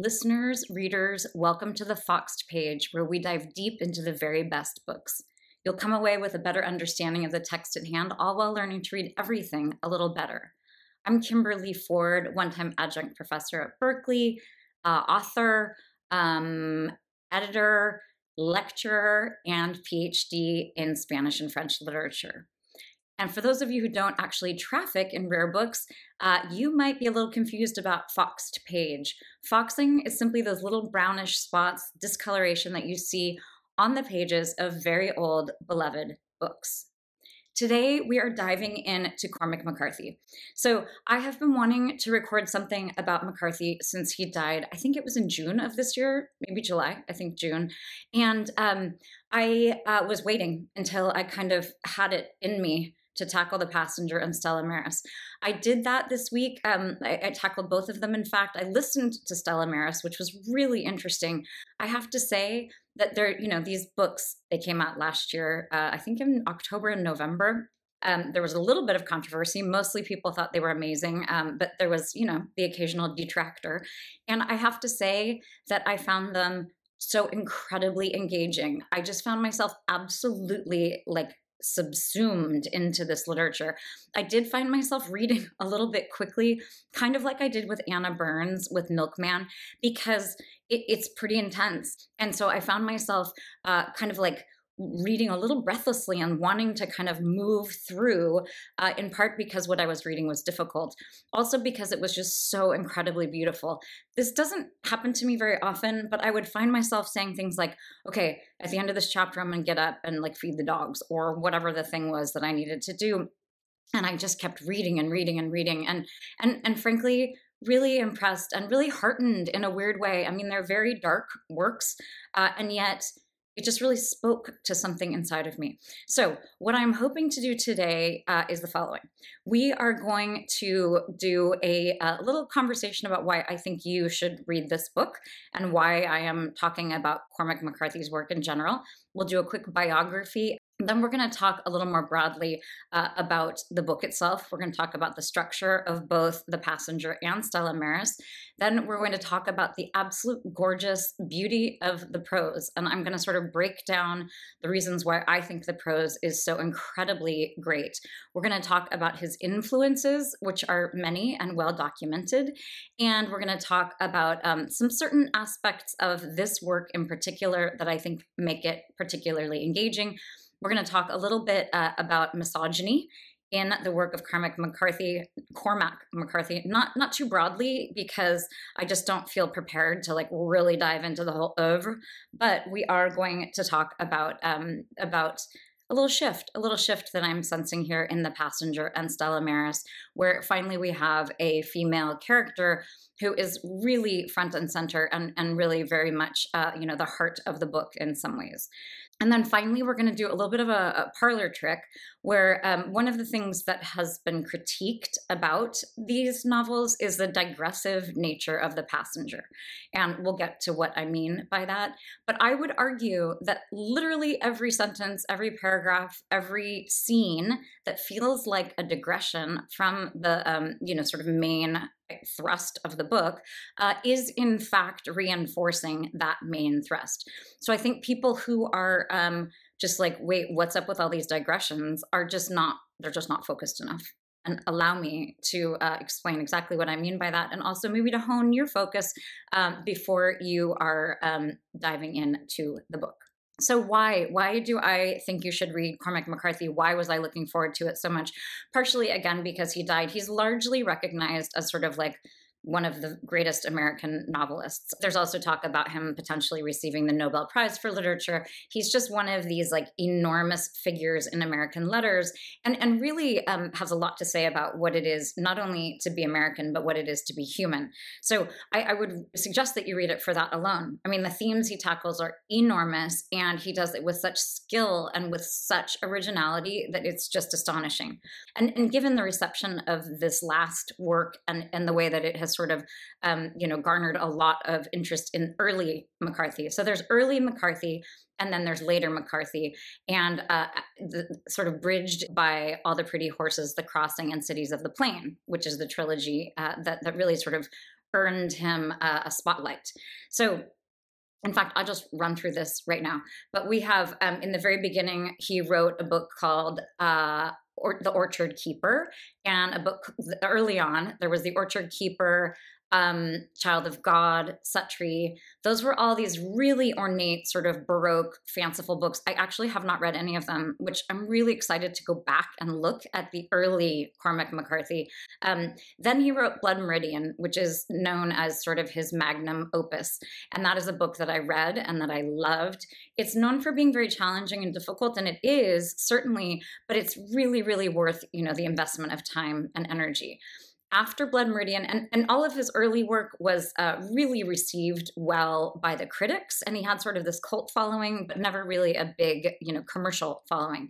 Listeners, readers, welcome to the Foxed page where we dive deep into the very best books. You'll come away with a better understanding of the text at hand, all while learning to read everything a little better. I'm Kimberly Ford, one time adjunct professor at Berkeley, uh, author, um, editor, lecturer, and PhD in Spanish and French literature. And for those of you who don't actually traffic in rare books, uh, you might be a little confused about foxed page. Foxing is simply those little brownish spots, discoloration that you see on the pages of very old, beloved books. Today, we are diving into Cormac McCarthy. So, I have been wanting to record something about McCarthy since he died. I think it was in June of this year, maybe July, I think June. And um, I uh, was waiting until I kind of had it in me to tackle the passenger and Stella Maris. I did that this week. Um, I, I, tackled both of them. In fact, I listened to Stella Maris, which was really interesting. I have to say that there, you know, these books they came out last year. Uh, I think in October and November. Um, there was a little bit of controversy. Mostly people thought they were amazing, um, but there was, you know, the occasional detractor. And I have to say that I found them so incredibly engaging. I just found myself absolutely like subsumed into this literature. I did find myself reading a little bit quickly, kind of like I did with Anna Burns with Milkman, because it, it's pretty intense. And so I found myself uh, kind of like reading a little breathlessly and wanting to kind of move through, uh, in part because what I was reading was difficult, also because it was just so incredibly beautiful. This doesn't happen to me very often, but I would find myself saying things like, okay, at the end of this chapter, I'm going to get up and like feed the dogs or whatever the thing was that I needed to do. And I just kept reading and reading and reading. And, and, and frankly, really impressed and really heartened in a weird way. I mean, they're very dark works, uh, and yet it just really spoke to something inside of me. So, what I'm hoping to do today uh, is the following. We are going to do a, a, little conversation about why I think you should read this book and why I am talking about Cormac McCarthy's work in general. We'll do a quick biography then we're going to talk a little more broadly uh, about the book itself. We're going to talk about the structure of both The Passenger and Stella Maris. Then we're going to talk about the absolute gorgeous beauty of the prose. And I'm going to sort of break down the reasons why I think the prose is so incredibly great. We're going to talk about his influences, which are many and well documented. And we're going to talk about um, some certain aspects of this work in particular that I think make it particularly engaging. We're going to talk a little bit uh, about misogyny in the work of Cormac McCarthy, Cormac McCarthy, not not too broadly because I just don't feel prepared to like really dive into the whole oeuvre. But we are going to talk about um, about a little shift, a little shift that I'm sensing here in The Passenger and Stella Maris, where finally we have a female character who is really front and center and, and really very much, uh, you know, the heart of the book in some ways. And then finally, we're going to do a little bit of a, a parlor trick where um, one of the things that has been critiqued about these novels is the digressive nature of the passenger. And we'll get to what I mean by that. But I would argue that literally every sentence, every paragraph, every scene that feels like a digression from the, um, you know, sort of main thrust of the book uh, is in fact reinforcing that main thrust. So I think people who are um, just like, wait, what's up with all these digressions are just not, they're just not focused enough. And allow me to uh, explain exactly what I mean by that, and also maybe to hone your focus um, before you are um, diving into the book. So why why do I think you should read Cormac McCarthy? Why was I looking forward to it so much? Partially again because he died. He's largely recognized as sort of like one of the greatest American novelists. There's also talk about him potentially receiving the Nobel Prize for Literature. He's just one of these like enormous figures in American letters and, and really um, has a lot to say about what it is not only to be American, but what it is to be human. So I, I would suggest that you read it for that alone. I mean, the themes he tackles are enormous and he does it with such skill and with such originality that it's just astonishing. And, and given the reception of this last work and, and the way that it has has sort of, um, you know, garnered a lot of interest in early McCarthy. So there's early McCarthy, and then there's later McCarthy, and uh, the, sort of bridged by All the Pretty Horses, The Crossing, and Cities of the Plain, which is the trilogy uh, that that really sort of earned him a, a spotlight. So in fact, I'll just run through this right now. But we have, um, in the very beginning, he wrote a book called uh, or, The Orchard Keeper, and a book early on, there was The Orchard Keeper, um, Child of God, Suttree. Those were all these really ornate, sort of Baroque, fanciful books. I actually have not read any of them, which I'm really excited to go back and look at the early Cormac McCarthy. Um, then he wrote Blood Meridian, which is known as sort of his magnum opus. And that is a book that I read and that I loved. It's known for being very challenging and difficult, and it is certainly, but it's really, really worth, you know, the investment of time and energy after Blood Meridian, and, and all of his early work was uh, really received well by the critics, and he had sort of this cult following, but never really a big, you know, commercial following.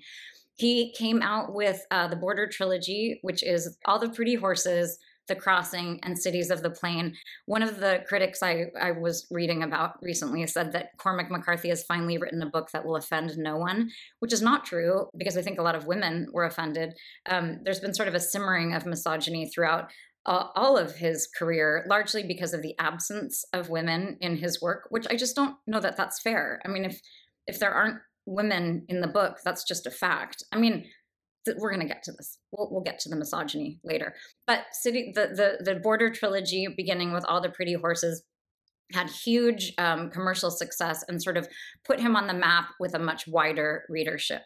He came out with uh, the Border trilogy, which is All the Pretty Horses, the Crossing, and Cities of the Plain. One of the critics I, I was reading about recently said that Cormac McCarthy has finally written a book that will offend no one, which is not true because I think a lot of women were offended. Um, there's been sort of a simmering of misogyny throughout all of his career, largely because of the absence of women in his work, which I just don't know that that's fair. I mean, if if there aren't women in the book, that's just a fact. I mean, we're going to get to this. We'll, we'll get to the misogyny later. But city, the, the, the border trilogy, beginning with all the pretty horses, had huge um, commercial success and sort of put him on the map with a much wider readership.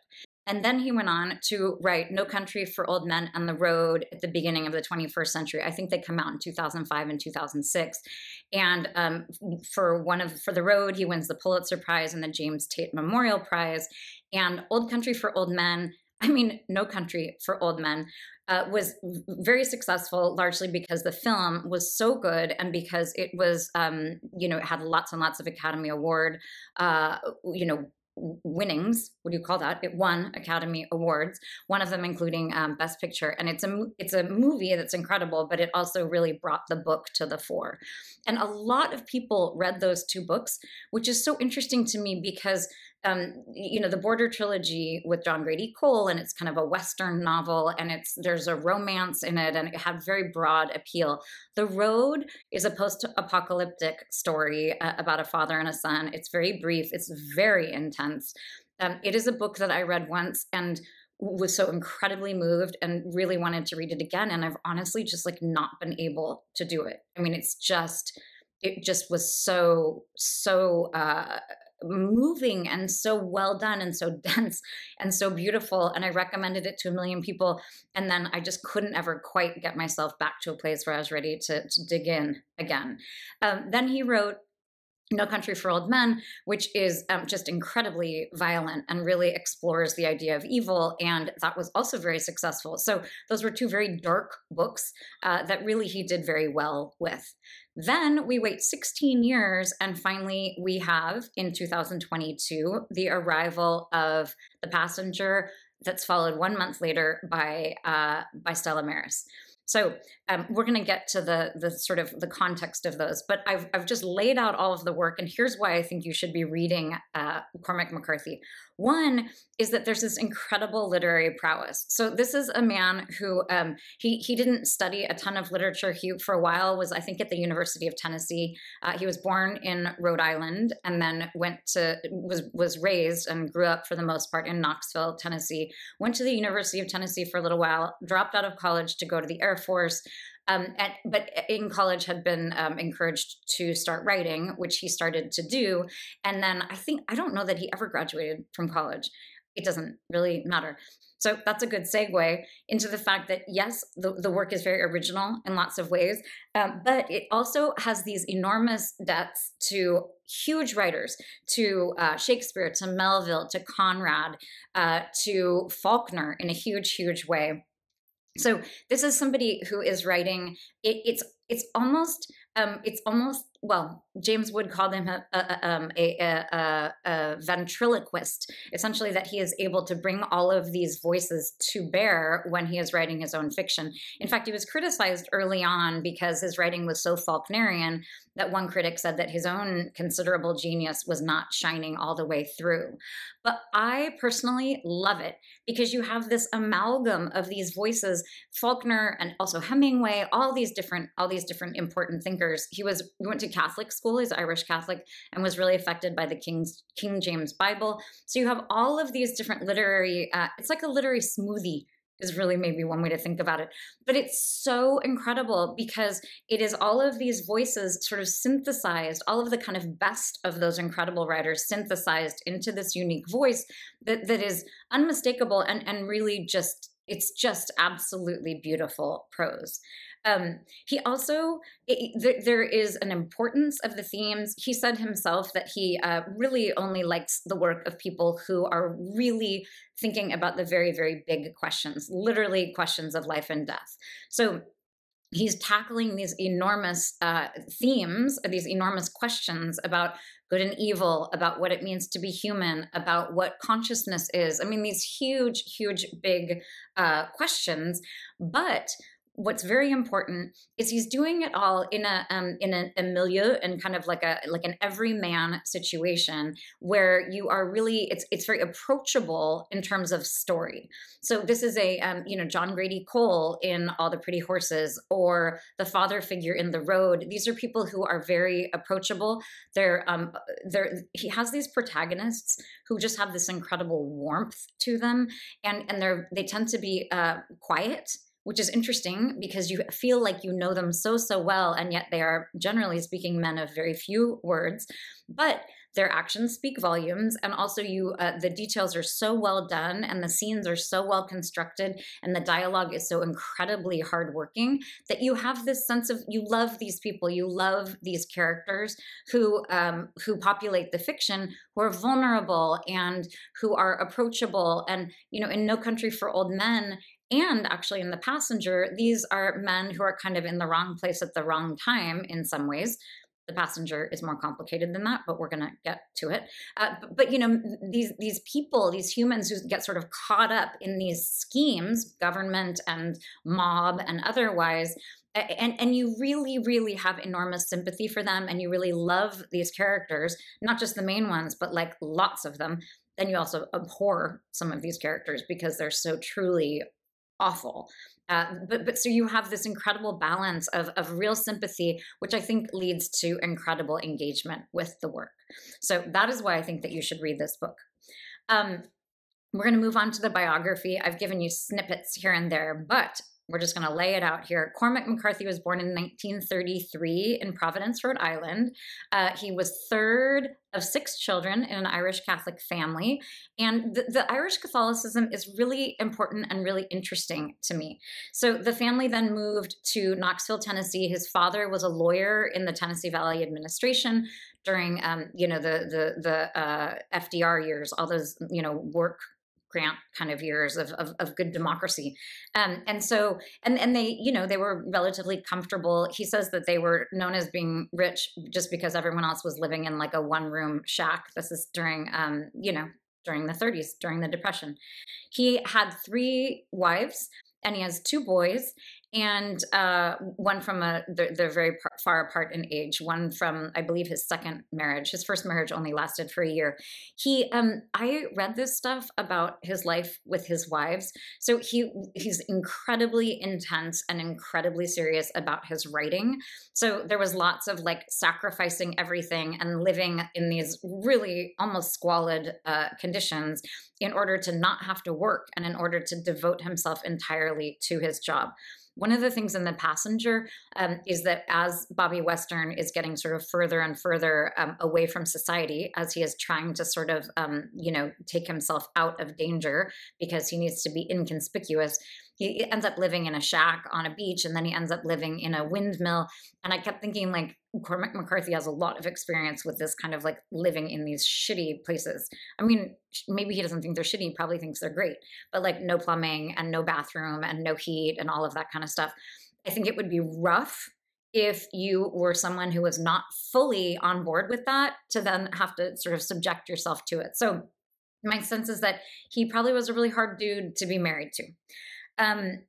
And then he went on to write No Country for Old Men and The Road at the beginning of the 21st century. I think they come out in 2005 and 2006. And um, for one of for The Road, he wins the Pulitzer Prize and the James Tait Memorial Prize. And Old Country for Old Men I mean, No Country for Old Men uh, was very successful, largely because the film was so good and because it was, um, you know, it had lots and lots of Academy Award, uh, you know, winnings what do you call that? It won academy awards one of them including um, best picture. And it's a it's a movie that's incredible but it also really brought the book to the fore. And a lot of people read those two books which is so interesting to me because um, you know, the Border trilogy with John Grady Cole, and it's kind of a Western novel, and it's there's a romance in it, and it had very broad appeal. The Road is a post-apocalyptic story uh, about a father and a son. It's very brief. It's very intense. Um, it is a book that I read once and was so incredibly moved and really wanted to read it again. And I've honestly just like not been able to do it. I mean, it's just it just was so so uh, moving and so well done and so dense and so beautiful. And I recommended it to a million people. And then I just couldn't ever quite get myself back to a place where I was ready to, to dig in again. Um, then he wrote no Country for Old Men, which is um, just incredibly violent and really explores the idea of evil. And that was also very successful. So, those were two very dark books uh, that really he did very well with. Then we wait 16 years, and finally, we have in 2022 the arrival of The Passenger, that's followed one month later by, uh, by Stella Maris. So um, we're going to get to the the sort of the context of those, but I've I've just laid out all of the work, and here's why I think you should be reading uh, Cormac McCarthy. One is that there's this incredible literary prowess. So this is a man who um, he he didn't study a ton of literature. He for a while was I think at the University of Tennessee. Uh, he was born in Rhode Island and then went to was was raised and grew up for the most part in Knoxville, Tennessee. Went to the University of Tennessee for a little while. Dropped out of college to go to the Air Force. Um, and, but in college had been um, encouraged to start writing, which he started to do. And then I think, I don't know that he ever graduated from college. It doesn't really matter. So that's a good segue into the fact that, yes, the, the work is very original in lots of ways, um, but it also has these enormous debts to huge writers, to uh, Shakespeare, to Melville, to Conrad, uh, to Faulkner in a huge, huge way. So this is somebody who is writing. It, it's it's almost um, it's almost well, James Wood called him a, a, um, a, a, a, ventriloquist, essentially, that he is able to bring all of these voices to bear when he is writing his own fiction. In fact, he was criticized early on because his writing was so Faulknerian that one critic said that his own considerable genius was not shining all the way through. But I personally love it because you have this amalgam of these voices, Faulkner and also Hemingway, all these different, all these different important thinkers. He was went to Catholic school, he's Irish Catholic, and was really affected by the King's King James Bible. So you have all of these different literary, uh, it's like a literary smoothie is really maybe one way to think about it. But it's so incredible because it is all of these voices sort of synthesized, all of the kind of best of those incredible writers synthesized into this unique voice that, that is unmistakable and, and really just, it's just absolutely beautiful prose. Um, he also, it, there is an importance of the themes. He said himself that he uh, really only likes the work of people who are really thinking about the very, very big questions, literally questions of life and death. So he's tackling these enormous uh, themes, these enormous questions about good and evil, about what it means to be human, about what consciousness is. I mean, these huge, huge, big uh, questions. But what's very important is he's doing it all in a um, in a, a milieu and kind of like a like an everyman situation where you are really it's it's very approachable in terms of story. So this is a um, you know John Grady Cole in All the Pretty Horses or the father figure in The Road. These are people who are very approachable. They're um they're he has these protagonists who just have this incredible warmth to them and and they're they tend to be uh, quiet which is interesting because you feel like you know them so, so well, and yet they are generally speaking men of very few words. But their actions speak volumes, and also you, uh, the details are so well done, and the scenes are so well constructed, and the dialogue is so incredibly hardworking that you have this sense of you love these people, you love these characters who um, who populate the fiction, who are vulnerable and who are approachable, and you know, in No Country for Old Men, and actually, in the passenger, these are men who are kind of in the wrong place at the wrong time in some ways. The passenger is more complicated than that, but we're going to get to it. Uh, but, but, you know, these these people, these humans who get sort of caught up in these schemes, government and mob and otherwise, and and you really really have enormous sympathy for them and you really love these characters not just the main ones but like lots of them then you also abhor some of these characters because they're so truly awful. Uh, but but so you have this incredible balance of of real sympathy, which I think leads to incredible engagement with the work. So that is why I think that you should read this book. Um, we're going to move on to the biography. I've given you snippets here and there, but we're just going to lay it out here. Cormac McCarthy was born in 1933 in Providence, Rhode Island. Uh, he was third of six children in an Irish Catholic family. And the, the, Irish Catholicism is really important and really interesting to me. So the family then moved to Knoxville, Tennessee. His father was a lawyer in the Tennessee Valley administration during, um, you know, the the the uh, FDR years, all those, you know, work grant kind of years of, of, of good democracy. Um, and so, and, and they, you know, they were relatively comfortable. He says that they were known as being rich just because everyone else was living in like a one room shack. This is during, um, you know, during the 30s, during the Depression. He had three wives and he has two boys and uh, one from a they're, they're very par- far apart in age. One from i believe his second marriage. His first marriage only lasted for a year. He um i read this stuff about his life with his wives. So he he's incredibly intense and incredibly serious about his writing. So there was lots of like sacrificing everything and living in these really almost squalid uh, conditions in order to not have to work and in order to devote himself entirely to his job one of the things in the passenger um, is that as Bobby Western is getting sort of further and further um, away from society, as he is trying to sort of, um, you know, take himself out of danger because he needs to be inconspicuous, he ends up living in a shack on a beach and then he ends up living in a windmill. And I kept thinking, like, Cormac McCarthy has a lot of experience with this kind of like living in these shitty places. I mean, maybe he doesn't think they're shitty, he probably thinks they're great, but like no plumbing and no bathroom and no heat and all of that kind of stuff. I think it would be rough if you were someone who was not fully on board with that to then have to sort of subject yourself to it. So my sense is that he probably was a really hard dude to be married to. Um,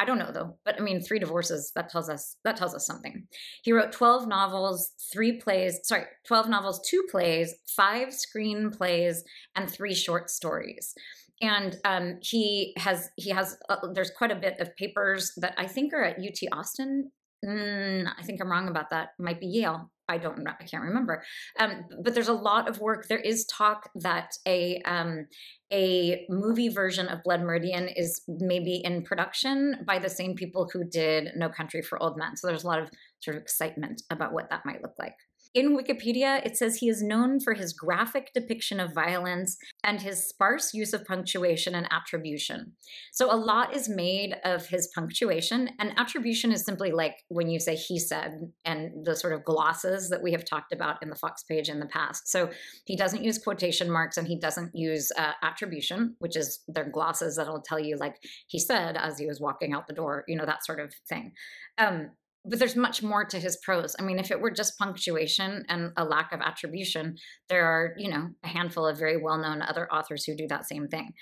I don't know though, but I mean, three divorces that tells us that tells us something. He wrote twelve novels, three plays. Sorry, twelve novels, two plays, five screenplays, and three short stories. And um, he has he has uh, there's quite a bit of papers that I think are at UT Austin. Mm, I think I'm wrong about that. Might be Yale. I don't I can't remember. Um, but there's a lot of work. There is talk that a um, a movie version of Blood Meridian is maybe in production by the same people who did No Country for Old Men. So there's a lot of sort of excitement about what that might look like. In Wikipedia, it says he is known for his graphic depiction of violence and his sparse use of punctuation and attribution. So a lot is made of his punctuation, and attribution is simply like when you say he said and the sort of glosses that we have talked about in the Foxed page in the past. So he doesn't use quotation marks and he doesn't use uh, attribution, which is their glosses that'll tell you, like he said as he was walking out the door, you know, that sort of thing. Um, but there's much more to his prose. I mean, if it were just punctuation and a lack of attribution, there are, you know, a handful of very well-known other authors who do that same thing.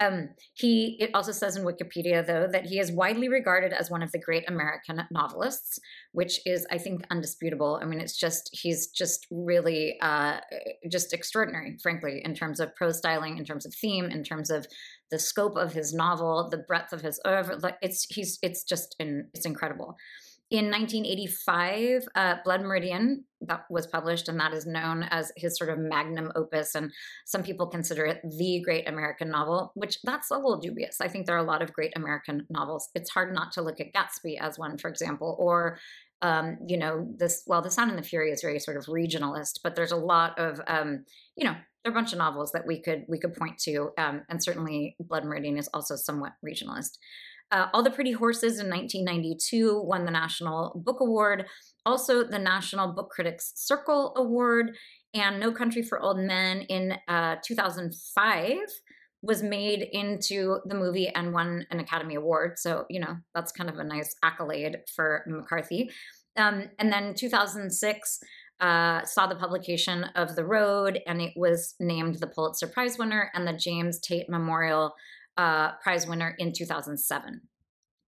Um, he it also says in Wikipedia, though, that he is widely regarded as one of the great American novelists, which is, I think, undisputable. I mean, it's just he's just really uh, just extraordinary, frankly, in terms of prose styling, in terms of theme, in terms of the scope of his novel, the breadth of his oeuvre. It's he's it's just in, it's incredible. In 1985, uh, Blood Meridian that was published, and that is known as his sort of magnum opus. And some people consider it the great American novel, which that's a little dubious. I think there are a lot of great American novels. It's hard not to look at Gatsby as one, for example, or um, you know, this. Well, The Sound and the Fury is very sort of regionalist, but there's a lot of um, you know, there are a bunch of novels that we could we could point to, um, and certainly Blood Meridian is also somewhat regionalist. Uh, All the Pretty Horses in 1992 won the National Book Award, also the National Book Critics Circle Award, and No Country for Old Men in uh, 2005 was made into the movie and won an Academy Award. So, you know, that's kind of a nice accolade for McCarthy. Um, and then 2006 uh, saw the publication of The Road, and it was named the Pulitzer Prize winner and the James Tait Memorial uh, Prize winner in 2007.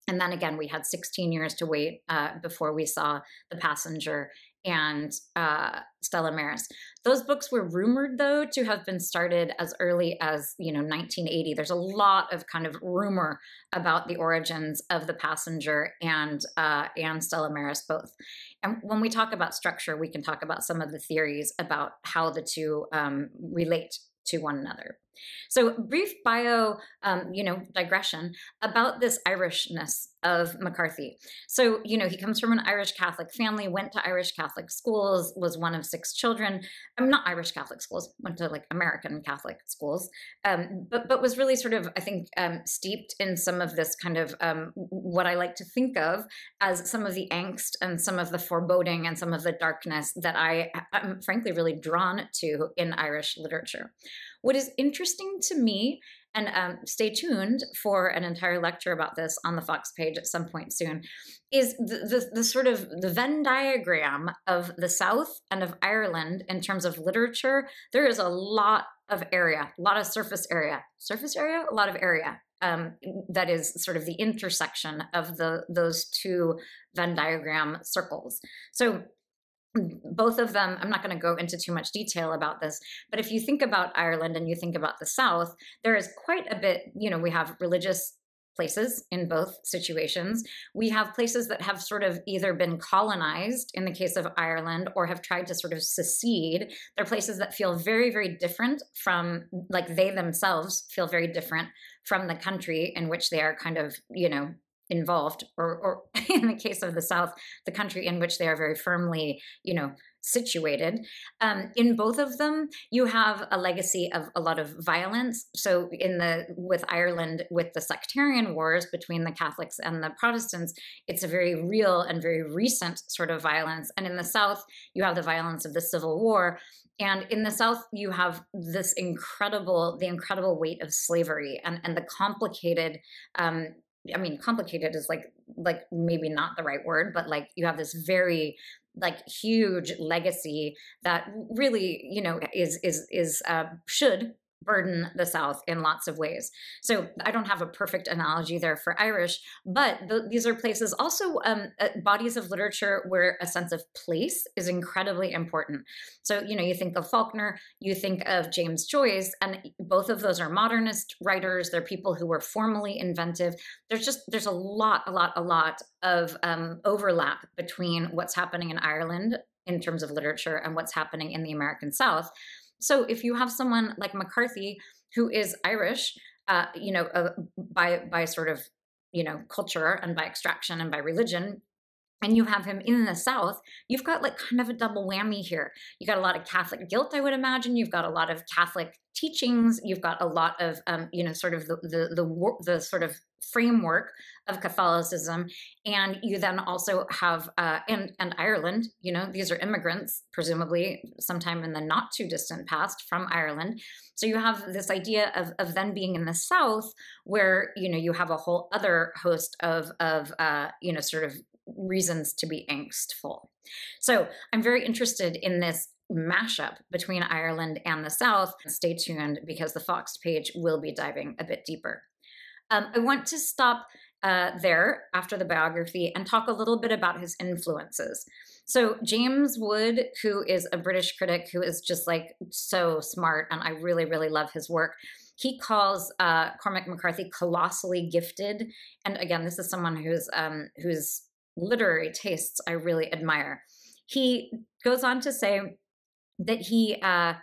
And then again, we had 16 years to wait uh, before we saw The Passenger and uh, Stella Maris. Those books were rumored, though, to have been started as early as you know 1980. There's a lot of kind of rumor about the origins of The Passenger and uh, and Stella Maris both. And when we talk about structure, we can talk about some of the theories about how the two um, relate to one another. So, brief bio, um, you know, digression about this Irishness of McCarthy. So, you know, he comes from an Irish Catholic family, went to Irish Catholic schools, was one of six children. I'm um, not Irish Catholic schools, went to like American Catholic schools, um, but but was really sort of, I think, um, steeped in some of this kind of um, what I like to think of as some of the angst and some of the foreboding and some of the darkness that I am frankly really drawn to in Irish literature. What is interesting to me, and um, stay tuned for an entire lecture about this on the Foxed page at some point soon, is the, the, the sort of the Venn diagram of the South and of Ireland in terms of literature. There is a lot of area, a lot of surface area, surface area, a lot of area um, that is sort of the intersection of the those two Venn diagram circles. So both of them, I'm not going to go into too much detail about this, but if you think about Ireland and you think about the South, there is quite a bit, you know, we have religious places in both situations. We have places that have sort of either been colonized in the case of Ireland or have tried to sort of secede. They're places that feel very, very different from, like, they themselves feel very different from the country in which they are kind of, you know, involved or, or in the case of the south the country in which they are very firmly you know situated um, in both of them you have a legacy of a lot of violence. So in the with ireland with the sectarian wars between the catholics and the protestants it's a very real and very recent sort of violence. And in the south you have the violence of the civil war. And in the south you have this incredible the incredible weight of slavery and, and the complicated um, I mean, complicated is like like maybe not the right word, but like you have this very like huge legacy that really you know is is is uh, should burden the South in lots of ways. So I don't have a perfect analogy there for Irish, but the, these are places also um, uh, bodies of literature where a sense of place is incredibly important. So, you know, you think of Faulkner, you think of James Joyce, and both of those are modernist writers. They're people who were formally inventive. There's just, there's a lot, a lot, a lot of um, overlap between what's happening in Ireland in terms of literature and what's happening in the American South. So if you have someone like McCarthy who is Irish, uh, you know, uh, by by sort of you know culture and by extraction and by religion, and you have him in the South, you've got like kind of a double whammy here. You got a lot of Catholic guilt, I would imagine. You've got a lot of Catholic teachings. You've got a lot of, um, you know, sort of the, the the the sort of framework of Catholicism, and you then also have uh, and and Ireland. You know, these are immigrants, presumably sometime in the not too distant past from Ireland. So you have this idea of of then being in the South, where you know you have a whole other host of of uh, you know sort of reasons to be angstful. So I'm very interested in this mashup between Ireland and the South. Stay tuned because the Foxed page will be diving a bit deeper. Um, I want to stop uh, there after the biography and talk a little bit about his influences. So, James Wood, who is a British critic who is just like so smart, and I really, really love his work, he calls uh, Cormac McCarthy colossally gifted. And again, this is someone who's um, who's literary tastes I really admire. He goes on to say that he uh,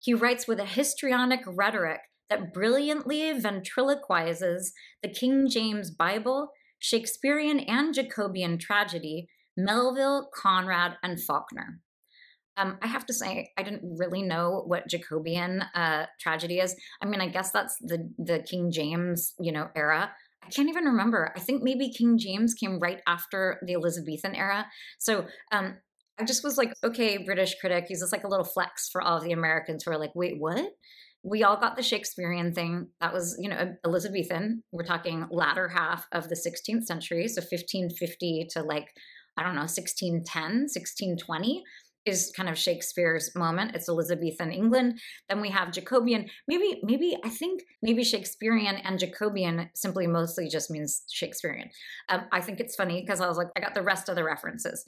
he writes with a histrionic rhetoric that brilliantly ventriloquizes the King James Bible, Shakespearean and Jacobean tragedy, Melville, Conrad, and Faulkner. Um, I have to say, I didn't really know what Jacobean uh, tragedy is. I mean, I guess that's the the King James, you know, era. I can't even remember. I think maybe King James came right after the Elizabethan era. So um, I just was like, okay, British critic, he's just like a little flex for all of the Americans who are like, wait, what? We all got the Shakespearean thing. That was, you know, Elizabethan. We're talking latter half of the 16th century. So 1550 to like, I don't know, 1610, 1620 is kind of Shakespeare's moment. It's Elizabethan England. Then we have Jacobean. Maybe, maybe I think maybe Shakespearean and Jacobean simply mostly just means Shakespearean. Um, I think it's funny because I was like, I got the rest of the references.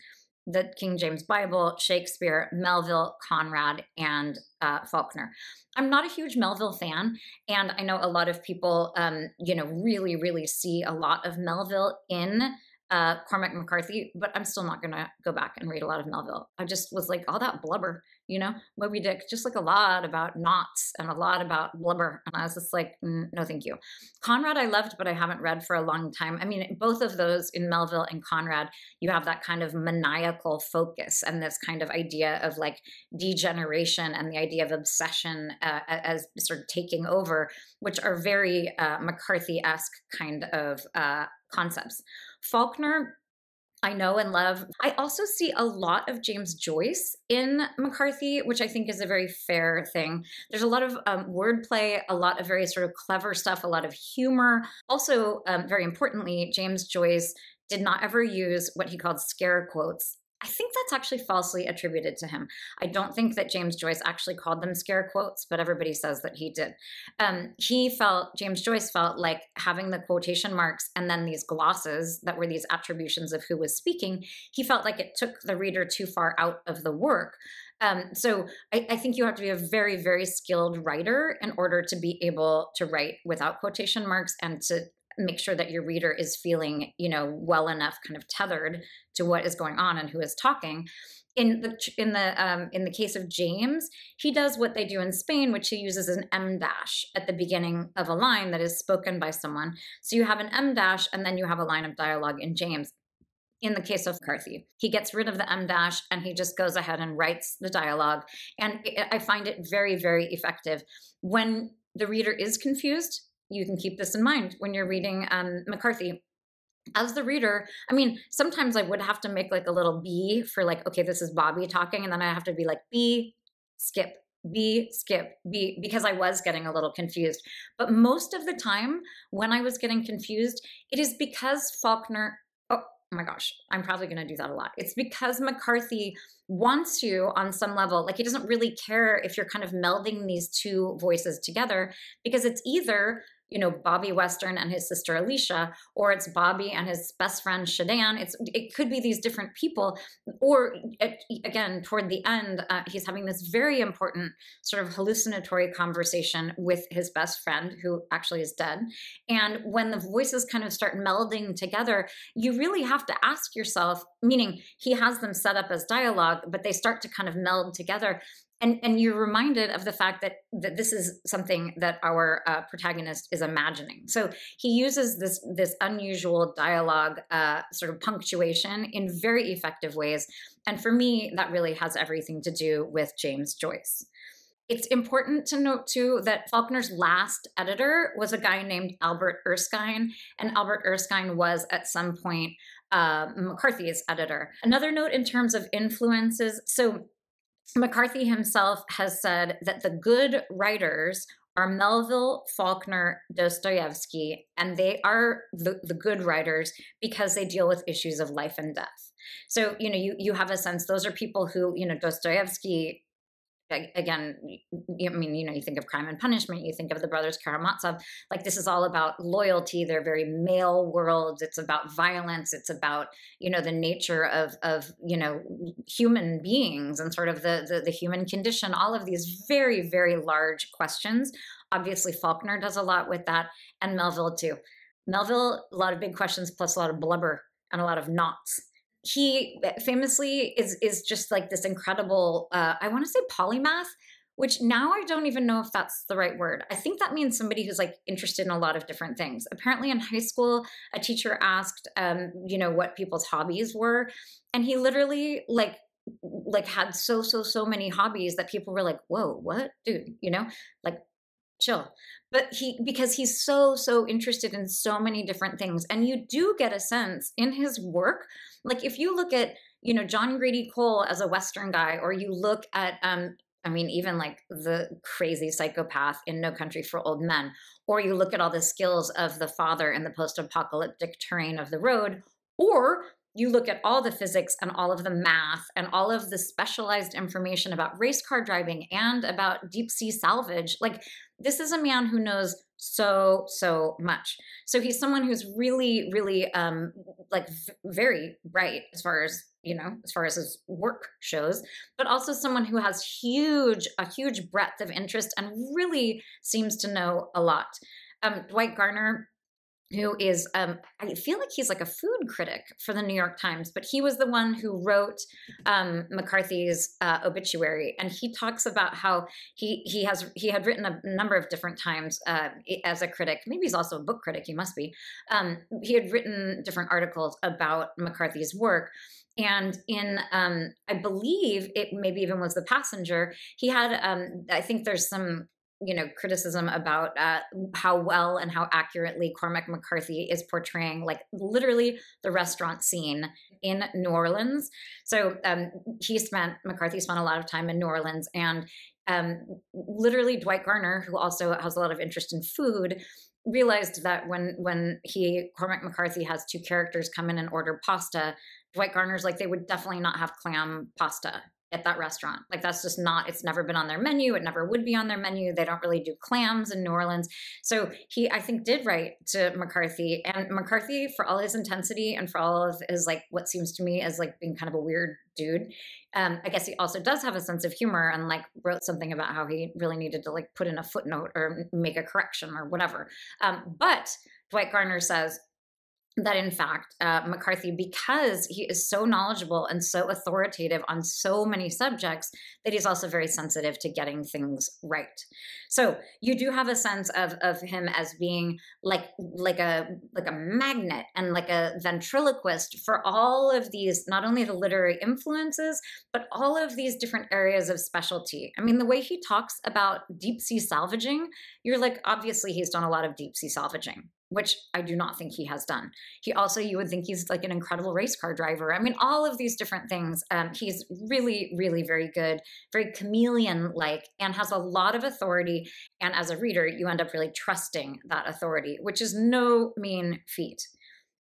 The King James Bible, Shakespeare, Melville, Conrad, and uh, Faulkner. I'm not a huge Melville fan, and I know a lot of people, um, you know, really, really see a lot of Melville in uh, Cormac McCarthy, but I'm still not going to go back and read a lot of Melville. I just was like, all that blubber, you know, Moby Dick, just like a lot about knots and a lot about blubber. And I was just like, mm, no, thank you. Conrad, I loved, but I haven't read for a long time. I mean, both of those in Melville and Conrad, you have that kind of maniacal focus and this kind of idea of like degeneration and the idea of obsession uh, as sort of taking over, which are very uh, McCarthy esque kind of uh, concepts. Faulkner, I know and love. I also see a lot of James Joyce in McCarthy, which I think is a very fair thing. There's a lot of um, wordplay, a lot of very sort of clever stuff, a lot of humor. Also, um, very importantly, James Joyce did not ever use what he called scare quotes I think that's actually falsely attributed to him. I don't think that James Joyce actually called them scare quotes, but everybody says that he did. Um, he felt, James Joyce felt like having the quotation marks and then these glosses that were these attributions of who was speaking, he felt like it took the reader too far out of the work. Um, so I, I, think you have to be a very, very skilled writer in order to be able to write without quotation marks and to make sure that your reader is feeling you know well enough kind of tethered to what is going on and who is talking in the in the um, in the case of James, he does what they do in Spain, which he uses an em dash at the beginning of a line that is spoken by someone. So you have an em dash, and then you have a line of dialogue in James. In the case of McCarthy, he gets rid of the em dash and he just goes ahead and writes the dialogue, and I find it very very effective when the reader is confused you can keep this in mind when you're reading um, McCarthy. As the reader, I mean, sometimes I would have to make like a little B for like, okay, this is Bobby talking, and then I have to be like B, skip, B, skip, B, because I was getting a little confused. But most of the time when I was getting confused, it is because Faulkner, oh my gosh, I'm probably going to do that a lot. It's because McCarthy wants you on some level, like he doesn't really care if you're kind of melding these two voices together because it's either you know Bobby Western and his sister Alicia, or it's Bobby and his best friend Sheddan. It's it could be these different people, or again toward the end, uh, he's having this very important sort of hallucinatory conversation with his best friend, who actually is dead. And when the voices kind of start melding together, you really have to ask yourself. Meaning, he has them set up as dialogue, but they start to kind of meld together and and you're reminded of the fact that that this is something that our uh, protagonist is imagining. So he uses this this unusual dialogue uh, sort of punctuation in very effective ways. And for me that really has everything to do with james joyce. It's important to note too that Faulkner's last editor was a guy named Albert Erskine, and Albert Erskine was at some point uh, McCarthy's editor. Another note in terms of influences. So McCarthy himself has said that the good writers are Melville, Faulkner, Dostoevsky, and they are the, the good writers because they deal with issues of life and death. So, you know, you, you have a sense those are people who, you know, Dostoevsky again i mean you know you think of crime and punishment you think of the brothers karamazov like this is all about loyalty they're very male worlds it's about violence it's about you know the nature of of you know human beings and sort of the the, the human condition all of these very very large questions. Obviously faulkner does a lot with that and melville too. Melville a lot of big questions plus a lot of blubber and a lot of knots he famously is is just like this incredible uh, i want to say polymath which now i don't even know if that's the right word. I think that means somebody who's like interested in a lot of different things. Apparently in high school a teacher asked um, you know what people's hobbies were and he literally like like had so so so many hobbies that people were like whoa what dude? You know? Like chill. But he because he's so so interested in so many different things and you do get a sense in his work like if you look at you know john grady cole as a western guy or you look at um i mean even like the crazy psychopath in no country for old men or you look at all the skills of the father in the post-apocalyptic terrain of the road or you look at all the physics and all of the math and all of the specialized information about race car driving and about deep sea salvage like this is a man who knows so so much. So he's someone who's really really um like v- very bright as far as you know as far as his work shows but also someone who has huge a huge breadth of interest and really seems to know a lot. Um dwight garner who is um, i feel like he's like a food critic for the new york times but he was the one who wrote um, mccarthy's uh, obituary and he talks about how he he has he had written a number of different times uh, as a critic. Maybe he's also a book critic. He must be. Um, he had written different articles about mccarthy's work and in um, i believe it maybe even was the passenger he had um, i think there's some you know criticism about uh, how well and how accurately Cormac McCarthy is portraying like literally the restaurant scene in New Orleans. So um, he spent McCarthy spent a lot of time in New Orleans, and um, literally Dwight Garner, who also has a lot of interest in food, realized that when when he Cormac McCarthy has two characters come in and order pasta, Dwight Garner's like they would definitely not have clam pasta at that restaurant. Like that's just not it's never been on their menu. It never would be on their menu. They don't really do clams in New Orleans. So he I think did write to McCarthy and McCarthy for all his intensity and for all of his like what seems to me as like being kind of a weird dude. Um, I guess he also does have a sense of humor and like wrote something about how he really needed to like put in a footnote or make a correction or whatever. Um, but Dwight Garner says that in fact uh, mccarthy because he is so knowledgeable and so authoritative on so many subjects that he's also very sensitive to getting things right. So you do have a sense of of him as being like like a like a magnet and like a ventriloquist for all of these not only the literary influences but all of these different areas of specialty. I mean the way he talks about deep sea salvaging you're like obviously he's done a lot of deep sea salvaging which I do not think he has done. He also, you would think he's like an incredible race car driver. I mean, all of these different things. Um, he's really, really very good, very chameleon like, and has a lot of authority. And as a reader, you end up really trusting that authority, which is no mean feat.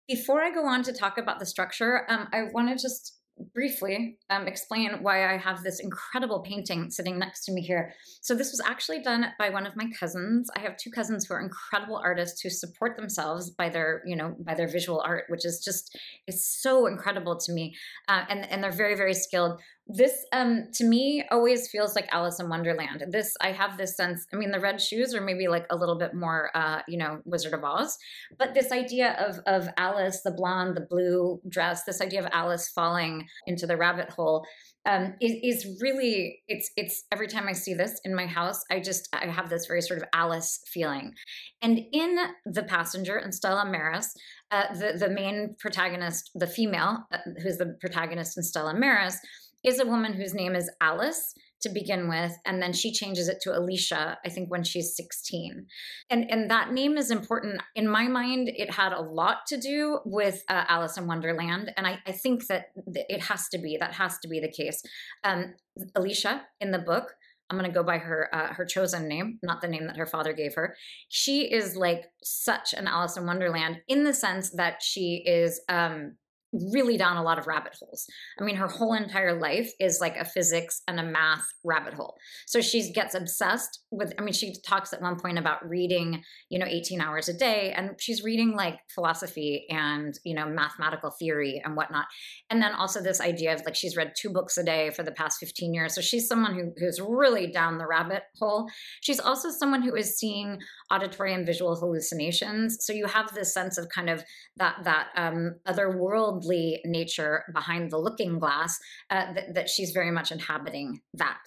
Before I go on to talk about the structure, um, I want to just briefly um, explain why I have this incredible painting sitting next to me here. So this was actually done by one of my cousins. I have two cousins who are incredible artists who support themselves by their, you know, by their visual art, which is just, is so incredible to me. Uh, and, and they're very, very skilled this um to me always feels like alice in wonderland this i have this sense i mean the red shoes are maybe like a little bit more uh you know wizard of oz but this idea of of alice the blonde the blue dress this idea of alice falling into the rabbit hole um, is, is really it's it's every time I see this in my house, I just I have this very sort of Alice feeling. And in the passenger and Stella Maris, uh, the the main protagonist, the female uh, who's the protagonist in Stella Maris, is a woman whose name is Alice to begin with and then she changes it to alicia i think when she's 16 and and that name is important. In my mind it had a lot to do with uh, alice in wonderland and I, I think that it has to be that has to be the case. Um, alicia in the book I'm going to go by her uh, her chosen name, not the name that her father gave her. She is like such an Alice in Wonderland in the sense that she is um, really down a lot of rabbit holes. I mean, her whole entire life is like a physics and a math rabbit hole. So she gets obsessed with, I mean, she talks at one point about reading, you know, 18 hours a day, and she's reading like philosophy and, you know, mathematical theory and whatnot. And then also this idea of like she's read two books a day for the past 15 years. So she's someone who, who's really down the rabbit hole. She's also someone who is seeing auditory and visual hallucinations. So you have this sense of kind of that, that um, other world worldly nature behind the looking glass, uh, that, that she's very much inhabiting that.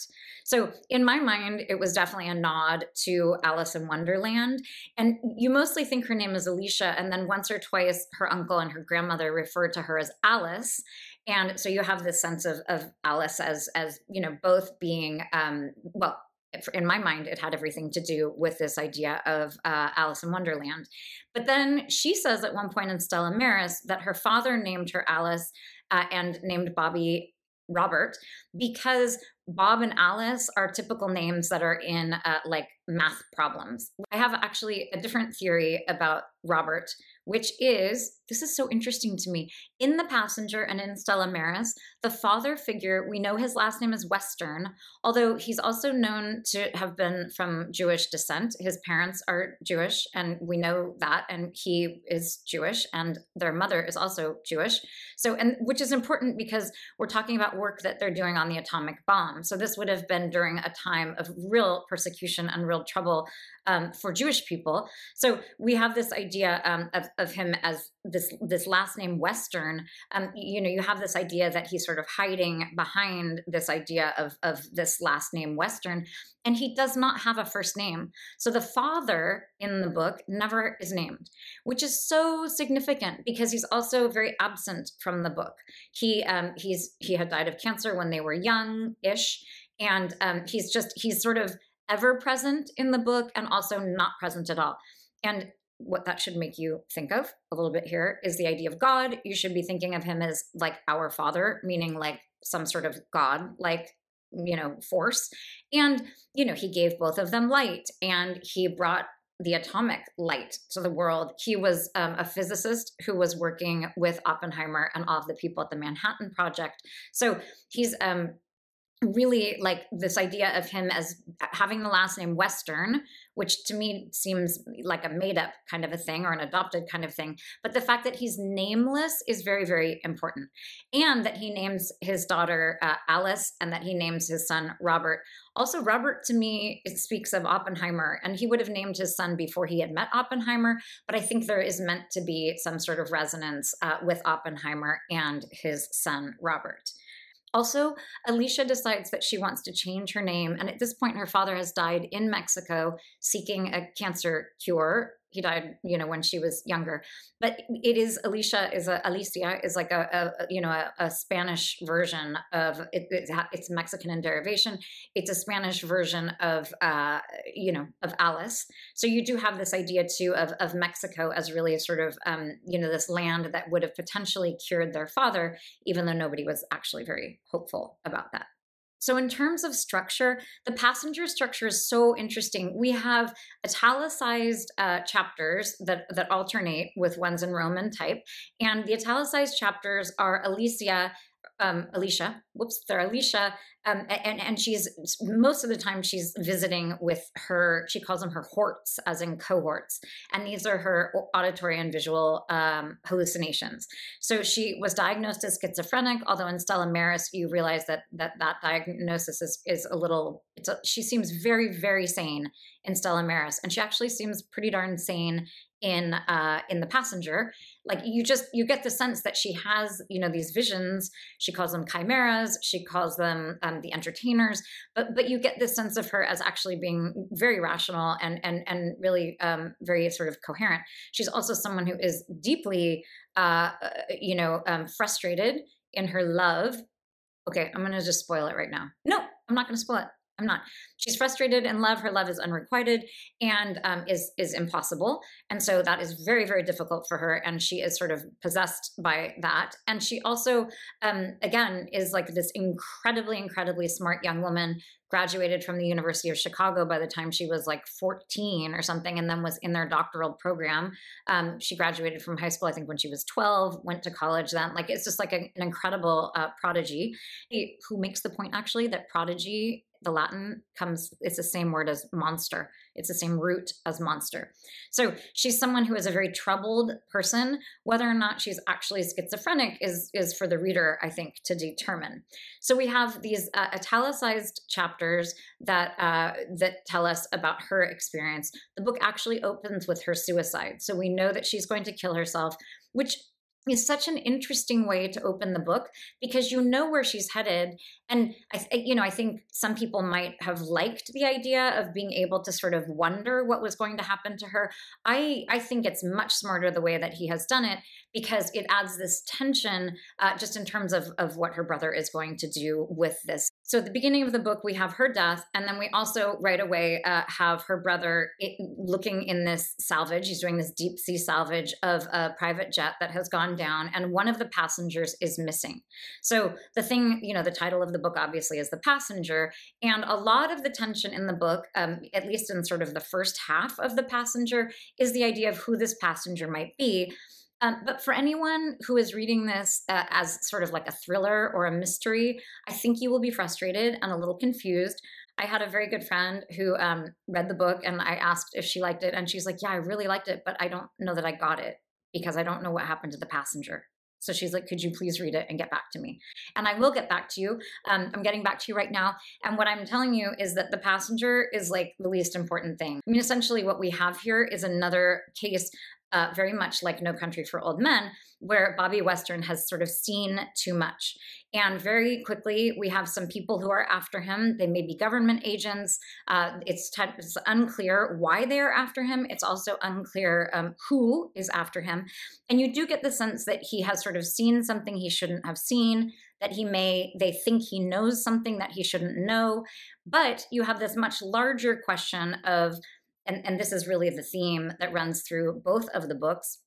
So, in my mind, it was definitely a nod to Alice in Wonderland. And you mostly think her name is Alicia, and then once or twice her uncle and her grandmother referred to her as Alice. And so you have this sense of, of Alice as, as, you know, both being, um, well, in my mind, it had everything to do with this idea of uh, Alice in Wonderland. But then she says at one point in Stella Maris that her father named her Alice uh, and named Bobby Robert because Bob and Alice are typical names that are in uh, like math problems. I have actually a different theory about Robert, which is this is so interesting to me. In The Passenger and in Stella Maris, the father figure, we know his last name is Western, although he's also known to have been from Jewish descent. His parents are Jewish, and we know that, and he is Jewish, and their mother is also Jewish. So, and which is important because we're talking about work that they're doing on the atomic bomb. So, this would have been during a time of real persecution and real trouble um, for Jewish people. So we have this idea um, of, of him as this this last name Western. Um, you know, you have this idea that he's sort of hiding behind this idea of of this last name Western, and he does not have a first name. So the father in the book never is named, which is so significant because he's also very absent from the book. He um, he's he had died of cancer when they were young ish, and um, he's just he's sort of ever present in the book and also not present at all. And what that should make you think of a little bit here is the idea of God. You should be thinking of him as like our father, meaning like some sort of God, like, you know, force. And, you know, he gave both of them light and he brought the atomic light to the world. He was um, a physicist who was working with Oppenheimer and all of the people at the Manhattan Project. So he's um, really like this idea of him as having the last name Western, which to me seems like a made up kind of a thing or an adopted kind of thing. But the fact that he's nameless is very, very important. And that he names his daughter uh, Alice and that he names his son Robert. Also, Robert to me speaks of Oppenheimer, and he would have named his son before he had met Oppenheimer. But I think there is meant to be some sort of resonance uh, with Oppenheimer and his son Robert. Also, Alicia decides that she wants to change her name. And at this point, her father has died in Mexico seeking a cancer cure he died, you know, when she was younger. But it is Alicia is a Alicia is like a, a you know a, a, Spanish version of it, it's, it's Mexican in derivation. It's a Spanish version of uh, you know of Alice. So you do have this idea too of of Mexico as really a sort of um, you know this land that would have potentially cured their father, even though nobody was actually very hopeful about that. So, in terms of structure, the passenger structure is so interesting. We have italicized uh, chapters that, that alternate with ones in Roman type, and the italicized chapters are Alicia um, Alicia. Whoops, they're Alicia, um, and and she's most of the time she's visiting with her. She calls them her horts, as in cohorts, and these are her auditory and visual um, hallucinations. So she was diagnosed as schizophrenic. Although in Stella Maris, you realize that that that diagnosis is is a little. It's a, she seems very very sane in Stella Maris, and she actually seems pretty darn sane in uh, in the passenger like you just you get the sense that she has you know these visions. She calls them chimeras. She calls them um, the entertainers. But but you get this sense of her as actually being very rational and and and really um, very sort of coherent. She's also someone who is deeply uh, uh you know um, frustrated in her love. Okay i'm gonna just spoil it right now. No i'm not gonna spoil it I'm not. She's frustrated in love. Her love is unrequited and um, is is impossible, and so that is very very difficult for her. And she is sort of possessed by that. And she also, um, again, is like this incredibly incredibly smart young woman. Graduated from the University of Chicago by the time she was like 14 or something, and then was in their doctoral program. Um, she graduated from high school, I think, when she was 12. Went to college then. Like it's just like a, an incredible uh, prodigy. Who makes the point actually that prodigy the Latin comes, it's the same word as monster. It's the same root as monster. So she's someone who is a very troubled person. Whether or not she's actually schizophrenic is, is for the reader, I think, to determine. So we have these uh, italicized chapters that, uh, that tell us about her experience. The book actually opens with her suicide. So we know that she's going to kill herself, which is such an interesting way to open the book because you know where she's headed. And I, you know i think some people might have liked the idea of being able to sort of wonder what was going to happen to her. I i think it's much smarter the way that he has done it because it adds this tension uh, just in terms of, of what her brother is going to do with this. So at the beginning of the book, we have her death, and then we also right away uh, have her brother it, looking in this salvage. He's doing this deep sea salvage of a private jet that has gone down, and one of the passengers is missing. So the thing, you know, the title of the book obviously is The Passenger, and a lot of the tension in the book, um, at least in sort of the first half of The Passenger, is the idea of who this passenger might be. Um, but for anyone who is reading this uh, as sort of like a thriller or a mystery, I think you will be frustrated and a little confused. I had a very good friend who um, read the book and I asked if she liked it. And she's like, Yeah, I really liked it, but I don't know that I got it because I don't know what happened to the passenger. So she's like, Could you please read it and get back to me? And I will get back to you. Um, I'm getting back to you right now. And what I'm telling you is that the passenger is like the least important thing. I mean, essentially, what we have here is another case uh, very much like No Country for Old Men, where Bobby Western has sort of seen too much. And very quickly, we have some people who are after him. They may be government agents. Uh, it's, t- it's, unclear why they are after him. It's also unclear um, who is after him. And you do get the sense that he has sort of seen something he shouldn't have seen, that he may, they think he knows something that he shouldn't know. But you have this much larger question of and, and this is really the theme that runs through both of the books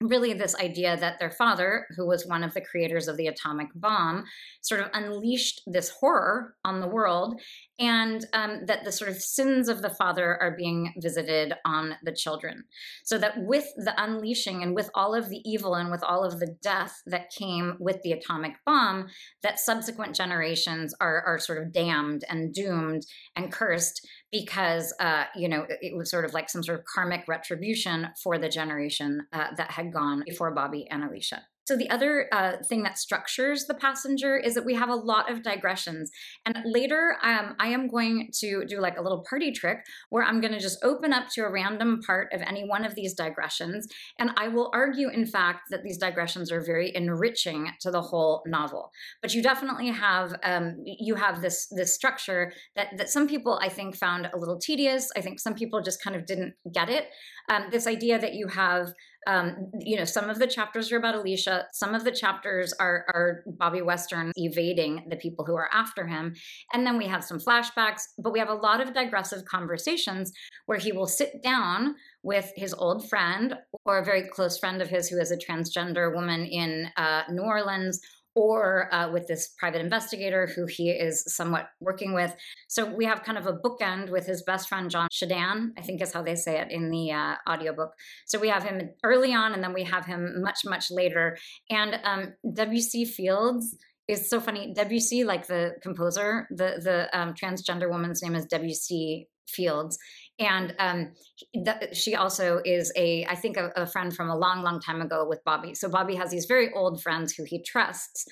really this idea that their father, who was one of the creators of the atomic bomb, sort of unleashed this horror on the world, and um, that the sort of sins of the father are being visited on the children. So that with the unleashing and with all of the evil and with all of the death that came with the atomic bomb, that subsequent generations are, are sort of damned and doomed and cursed because uh, you know it was sort of like some sort of karmic retribution for the generation uh, that had gone before Bobby and Alicia. So, the other uh, thing that structures the passenger is that we have a lot of digressions. And later, um, I am going to do like a little party trick where I'm going to just open up to a random part of any one of these digressions. And I will argue, in fact, that these digressions are very enriching to the whole novel. But you definitely have um, you have this this structure that that some people I think found a little tedious. I think some people just kind of didn't get it. Um, this idea that you have um, you know, some of the chapters are about Alicia. Some of the chapters are, are Bobby Western evading the people who are after him. And then we have some flashbacks, but we have a lot of digressive conversations where he will sit down with his old friend or a very close friend of his who is a transgender woman in uh, New Orleans or uh, with this private investigator who he is somewhat working with. So we have kind of a bookend with his best friend, John Sheddan, I think is how they say it in the uh, audiobook. So we have him early on, and then we have him much, much later. And um, Debussy Fields is so funny. Debussy, like the composer, the, the um, transgender woman's name is Debussy Fields and um, she also is a i think a, a, friend from a long long time ago with bobby so bobby has these very old friends who he trusts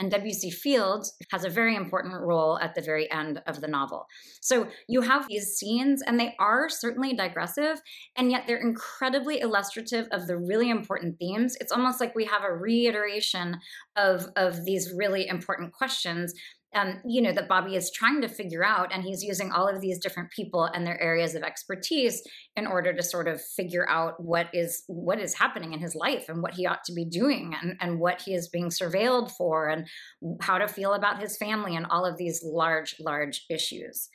and Debussy Fields has a very important role at the very end of the novel. So you have these scenes, and they are certainly digressive, and yet they're incredibly illustrative of the really important themes. It's almost like we have a reiteration of, of these really important questions um, you know that Bobby is trying to figure out, and he's using all of these different people and their areas of expertise in order to sort of figure out what is what is happening in his life and what he ought to be doing and, and what he is being surveilled for and how to feel about his family and all of these large, large issues.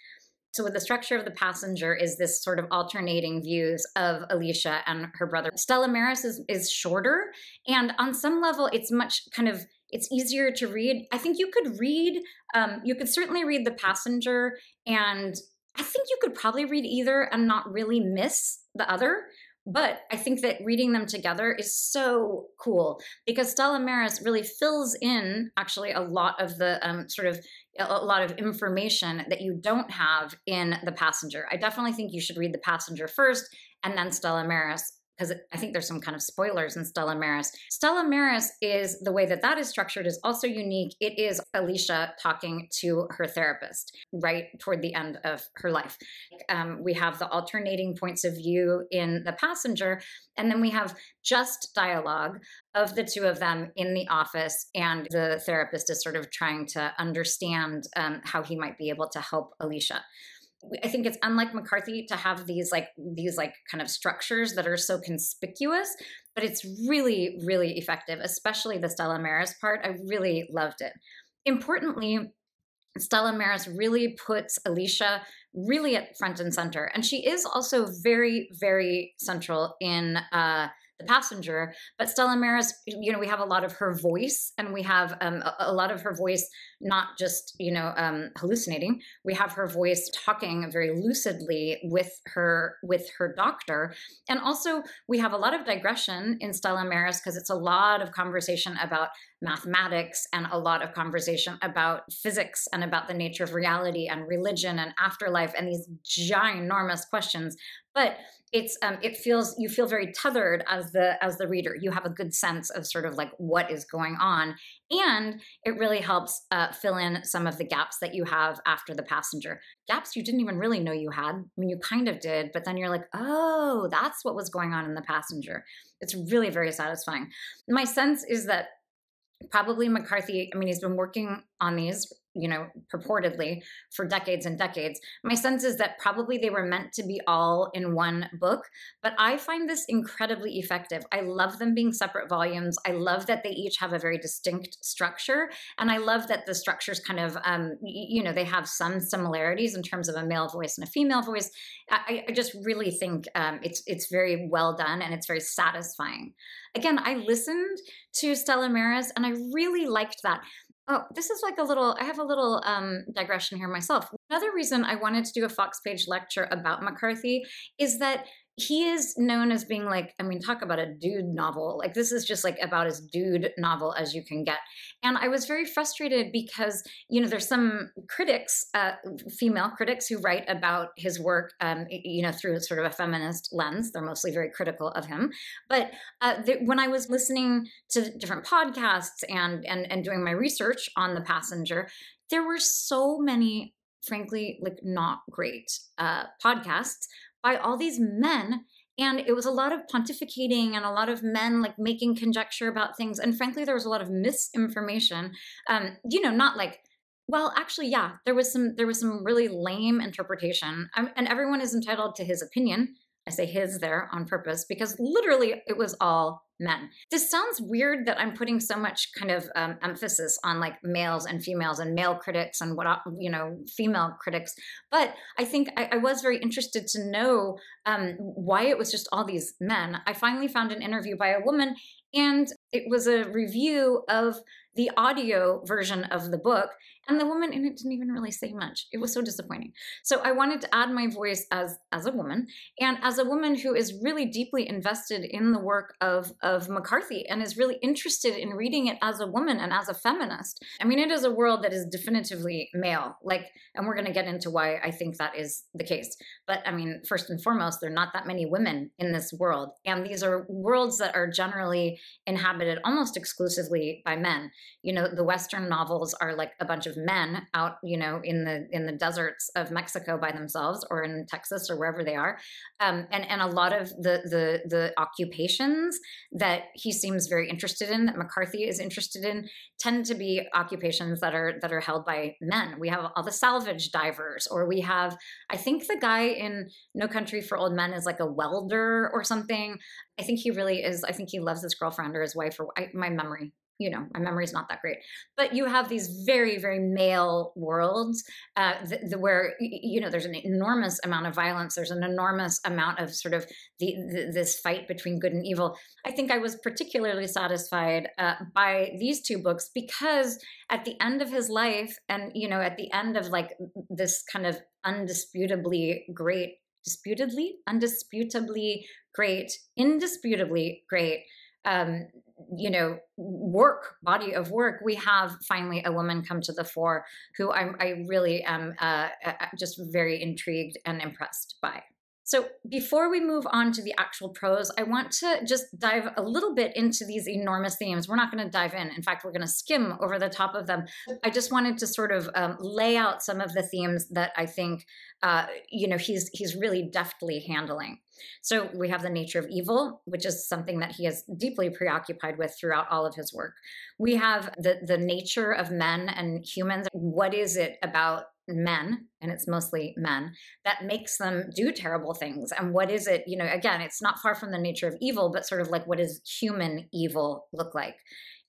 So, with the structure of the passenger is this sort of alternating views of Alicia and her brother. Stella Maris is, is shorter, and on some level, it's much kind of it's easier to read. I think you could read, um, you could certainly read The Passenger, and I think you could probably read either and not really miss the other. But I think that reading them together is so cool because Stella Maris really fills in actually a lot of the um, sort of a lot of information that you don't have in The Passenger. I definitely think you should read The Passenger first and then Stella Maris because I think there's some kind of spoilers in Stella Maris. Stella Maris is the way that that is structured is also unique. It is Alicia talking to her therapist right toward the end of her life. Um, we have the alternating points of view in The Passenger, and then we have just dialogue of the two of them in the office, and the therapist is sort of trying to understand um, how he might be able to help Alicia. I think it's unlike McCarthy to have these like these like kind of structures that are so conspicuous, but it's really really effective, especially the Stella Maris part. I really loved it. Importantly, Stella Maris really puts Alicia really at front and center, and she is also very very central in uh, the passenger. But Stella Maris, you know, we have a lot of her voice, and we have um, a, a, lot of her voice not just you know um, hallucinating. We have her voice talking very lucidly with her with her doctor, and also we have a lot of digression in Stella Maris because it's a lot of conversation about mathematics and a lot of conversation about physics and about the nature of reality and religion and afterlife and these ginormous questions. But it's um, it feels you feel very tethered as the as the reader. You have a good sense of sort of like what is going on. And it really helps uh, fill in some of the gaps that you have after the passenger. Gaps you didn't even really know you had. I mean you kind of did but then you're like oh that's what was going on in the passenger. It's really very satisfying. My sense is that probably McCarthy, I mean, he's been working on these, you know, purportedly for decades and decades. My sense is that probably they were meant to be all in one book, but I find this incredibly effective. I love them being separate volumes. I love that they each have a very distinct structure. And I love that the structures kind of, um, you know, they have some similarities in terms of a male voice and a female voice. I, I just really think um, it's, it's very well done and it's very satisfying. Again, I listened to Stella Maris and I really liked that. Oh, this is like a little, I have a little um, digression here myself. Another reason I wanted to do a Foxed Page lecture about McCarthy is that he is known as being like, I mean, talk about a dude novel. Like, this is just like about as dude novel as you can get. And I was very frustrated because, you know, there's some critics, uh, female critics, who write about his work, um, you know, through sort of a feminist lens. They're mostly very critical of him. But uh, th- when I was listening to different podcasts and, and, and doing my research on The Passenger, there were so many frankly like not great uh, podcasts by all these men and it was a lot of pontificating and a lot of men like making conjecture about things and frankly there was a lot of misinformation. Um you know not like well actually yeah there was some there was some really lame interpretation. Um, and everyone is entitled to his opinion I say his there on purpose because literally it was all men. This sounds weird that I'm putting so much kind of um, emphasis on like males and females and male critics and what, you know, female critics. But I think I, I was very interested to know um, why it was just all these men. I finally found an interview by a woman and it was a review of the audio version of the book and the woman in it didn't even really say much. It was so disappointing. So i wanted to add my voice as as a woman and as a woman who is really deeply invested in the work of of mccarthy and is really interested in reading it as a woman and as a feminist i mean it is a world that is definitively male like and we're going to get into why i think that is the case. But i mean first and foremost there are not that many women in this world and these are worlds that are generally inhabited almost exclusively by men you know the western novels are like a bunch of men out you know in the in the deserts of mexico by themselves or in texas or wherever they are. Um, and and a lot of the the the occupations that he seems very interested in that mccarthy is interested in tend to be occupations that are that are held by men. We have all the salvage divers or we have i think the guy in no country for old men is like a welder or something. I think he really is i think he loves his girlfriend or his wife or I, my memory you know my memory is not that great. But you have these very very male worlds uh, where you know there's an enormous amount of violence. There's an enormous amount of sort of the, the this fight between good and evil. I think i was particularly satisfied uh, by these two books because at the end of his life and you know at the end of like this kind of undisputably great disputedly undisputably great indisputably great um, you know work body of work we have finally a woman come to the fore who i'm i really am uh, uh, just very intrigued and impressed by so, before we move on to the actual prose, I want to just dive a little bit into these enormous themes. We're not going to dive in. In fact, we're going to skim over the top of them. I just wanted to sort of um, lay out some of the themes that I think, uh, you know, he's he's really deftly handling. So we have the nature of evil, which is something that he is deeply preoccupied with throughout all of his work. We have the the nature of men and humans. What is it about men and it's mostly men that makes them do terrible things. And what is it you know again it's not far from the nature of evil but sort of like what does human evil look like?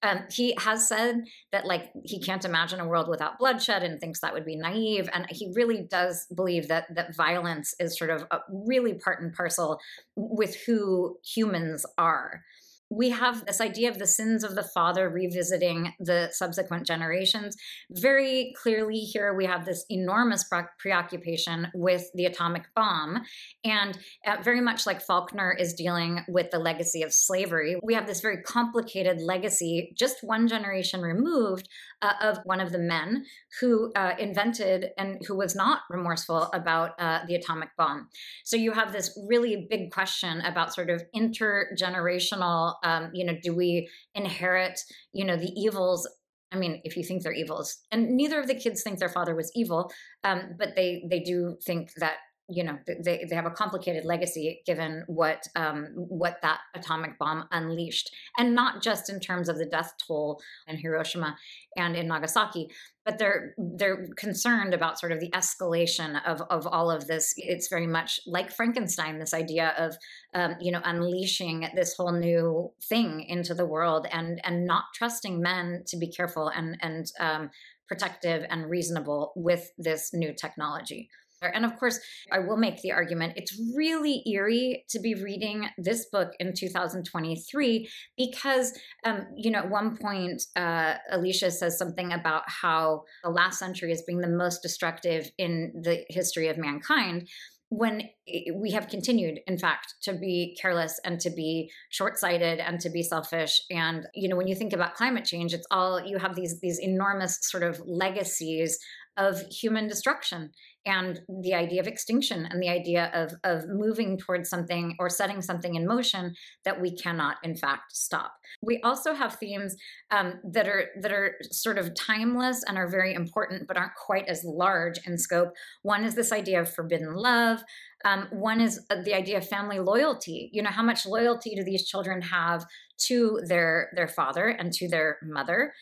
Um, he has said that like he can't imagine a world without bloodshed and thinks that would be naive and he really does believe that that violence is sort of really part and parcel with who humans are we have this idea of the sins of the father revisiting the subsequent generations. Very clearly, here we have this enormous preoccupation with the atomic bomb. And uh, very much like Faulkner is dealing with the legacy of slavery, we have this very complicated legacy, just one generation removed, uh, of one of the men who uh, invented and who was not remorseful about uh, the atomic bomb. So you have this really big question about sort of intergenerational um, you know do we inherit you know the evils? I mean, if you think they're evils, and neither of the kids think their father was evil, um, but they they do think that you know they, they have a complicated legacy given what um, what that atomic bomb unleashed and not just in terms of the death toll in hiroshima and in nagasaki but they're they're concerned about sort of the escalation of of all of this. It's very much like frankenstein this idea of um, you know unleashing this whole new thing into the world and and not trusting men to be careful and and um, protective and reasonable with this new technology and of course, I will make the argument it's really eerie to be reading this book in 2023 because, um, you know, at one point, uh, Alicia says something about how the last century is being the most destructive in the history of mankind. when we have continued in fact to be careless and to be short-sighted and to be selfish and you know when you think about climate change it's all you have these these enormous sort of legacies of human destruction and the idea of extinction and the idea of, of moving towards something or setting something in motion that we cannot in fact stop. We also have themes um, that are that are sort of timeless and are very important but aren't quite as large in scope. One is this idea of forbidden love. Um, one is uh, the idea of family loyalty. You know how much loyalty do these children have to their their father and to their mother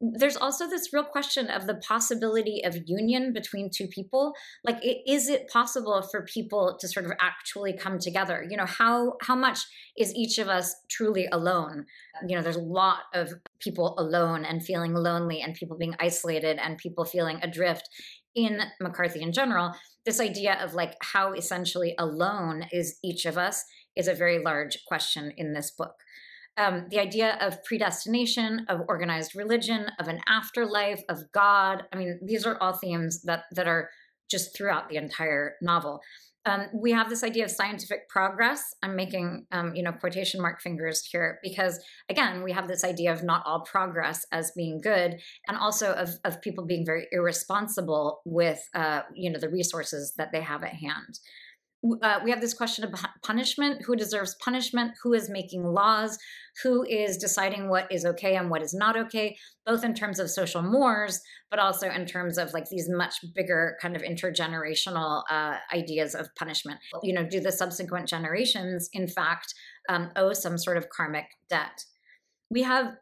there's also this real question of the possibility of union between two people. Like is it possible for people to sort of actually come together? You know how how much is each of us truly alone? You know there's a lot of people alone and feeling lonely and people being isolated and people feeling adrift in mccarthy in general. This idea of like how essentially alone is each of us is a very large question in this book um, the idea of predestination, of organized religion, of an afterlife, of God. I mean, these are all themes that that are just throughout the entire novel. Um, we have this idea of scientific progress. I'm making, um, you know, quotation mark fingers here because, again, we have this idea of not all progress as being good, and also of of people being very irresponsible with, uh, you know, the resources that they have at hand uh, we have this question of punishment who deserves punishment who is making laws who is deciding what is okay and what is not okay both in terms of social mores but also in terms of like these much bigger kind of intergenerational uh, ideas of punishment you know do the subsequent generations in fact um, owe some sort of karmic debt we have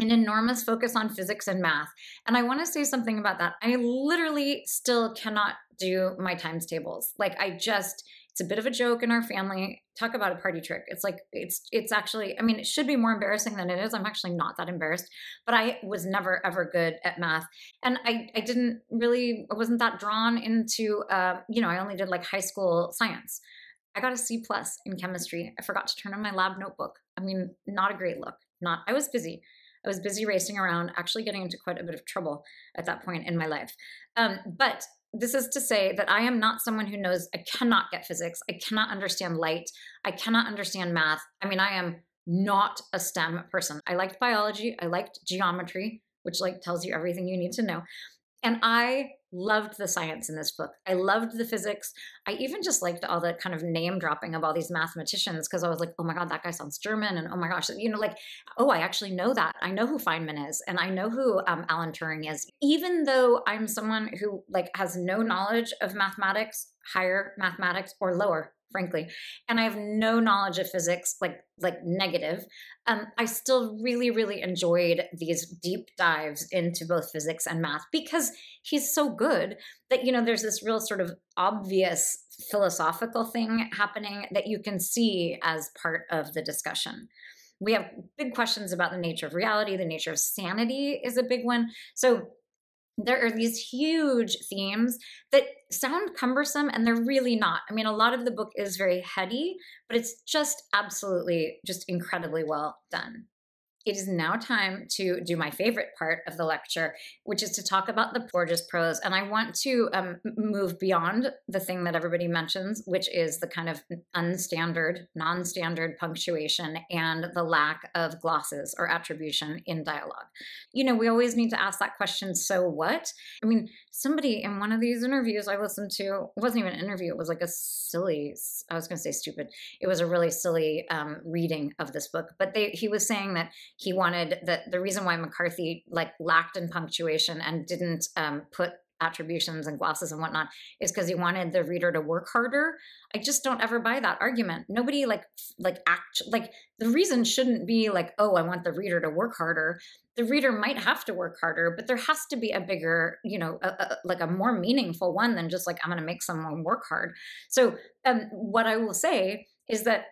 an enormous focus on physics and math. And I want to say something about that. I literally still cannot do my times tables. Like I just it's a bit of a joke in our family. Talk about a party trick. It's like it's it's actually I mean it should be more embarrassing than it is. I'm actually not that embarrassed, but I was never ever good at math. And I I didn't really I wasn't that drawn into uh, you know, I only did like high school science. I got a C plus in chemistry. I forgot to turn in my lab notebook. I mean, not a great look. Not I was busy. I was busy racing around, actually getting into quite a bit of trouble at that point in my life. Um, but this is to say that I am not someone who knows, I cannot get physics. I cannot understand light. I cannot understand math. I mean, I am not a STEM person. I liked biology. I liked geometry, which like tells you everything you need to know. And I loved the science in this book. I loved the physics. I even just liked all the kind of name dropping of all these mathematicians because I was like, oh my God, that guy sounds German. And oh my gosh, you know, like, oh, I actually know that. I know who Feynman is and I know who um, Alan Turing is. Even though I'm someone who like has no knowledge of mathematics, higher mathematics or lower frankly and i have no knowledge of physics like like negative um, i still really really enjoyed these deep dives into both physics and math because he's so good that you know there's this real sort of obvious philosophical thing happening that you can see as part of the discussion. We have big questions about the nature of reality the nature of sanity is a big one. So there are these huge themes that sound cumbersome and they're really not. I mean, a lot of the book is very heady, but it's just absolutely just incredibly well done it is now time to do my favorite part of the lecture, which is to talk about the gorgeous prose. And I want to um, move beyond the thing that everybody mentions, which is the kind of unstandard, non standard punctuation and the lack of glosses or attribution in dialogue. You know, we always need to ask that question so what? I mean, somebody in one of these interviews I listened to, it wasn't even an interview, it was like a silly, I was going to say stupid, it was a really silly um, reading of this book. But they, he was saying that he wanted that the reason why McCarthy like lacked in punctuation and didn't um, put attributions and glosses and whatnot is because he wanted the reader to work harder. I just don't ever buy that argument. Nobody like like act like the reason shouldn't be like, oh, I want the reader to work harder. The reader might have to work harder, but there has to be a bigger, you know, a, a, like a more meaningful one than just like I'm going to make someone work hard. So, um, what I will say is that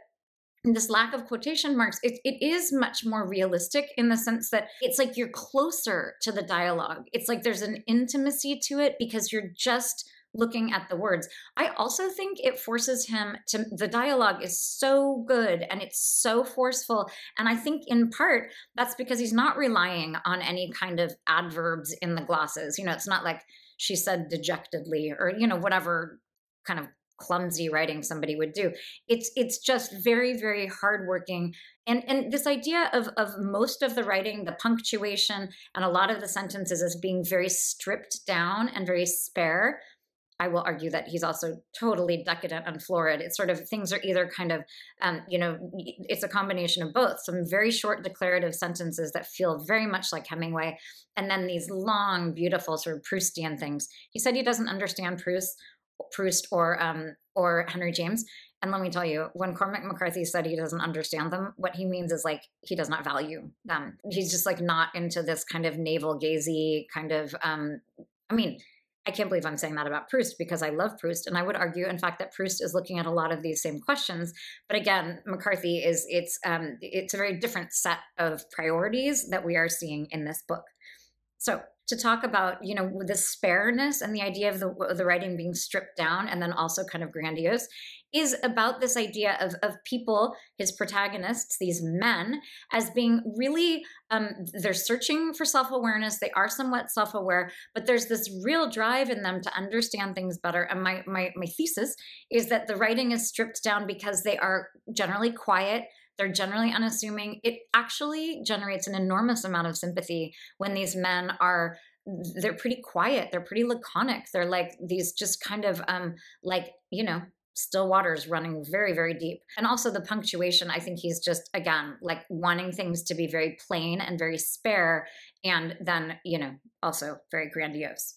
this lack of quotation marks it, it is much more realistic in the sense that it's like you're closer to the dialogue. It's like there's an intimacy to it because you're just looking at the words. I also think it forces him to the dialogue is so good and it's so forceful. And i think in part that's because he's not relying on any kind of adverbs in the glosses. You know it's not like she said dejectedly or you know whatever kind of clumsy writing somebody would do. It's it's just very very hardworking. And and this idea of of most of the writing, the punctuation, and a lot of the sentences as being very stripped down and very spare. I will argue that he's also totally decadent and florid. It's sort of things are either kind of, um, you know, it's a combination of both. Some very short declarative sentences that feel very much like Hemingway, and then these long, beautiful sort of Proustian things. He said he doesn't understand Proust Proust or um, or Henry James. And let me tell you, when Cormac McCarthy said he doesn't understand them, what he means is like he does not value them. He's just like not into this kind of navel gazy kind of. Um, I mean, I can't believe I'm saying that about Proust because I love Proust, and I would argue, in fact, that Proust is looking at a lot of these same questions. But again, McCarthy is it's um, it's a very different set of priorities that we are seeing in this book. So to talk about you know the spareness and the idea of the, the writing being stripped down and then also kind of grandiose is about this idea of, of people his protagonists these men as being really um, they're searching for self-awareness they are somewhat self-aware but there's this real drive in them to understand things better. And my, my my thesis is that the writing is stripped down because they are generally quiet they're generally unassuming. It actually generates an enormous amount of sympathy when these men are they're pretty quiet they're pretty laconic. They're like these just kind of um like you know still waters running very very deep. And also the punctuation i think he's just again like wanting things to be very plain and very spare and then you know also very grandiose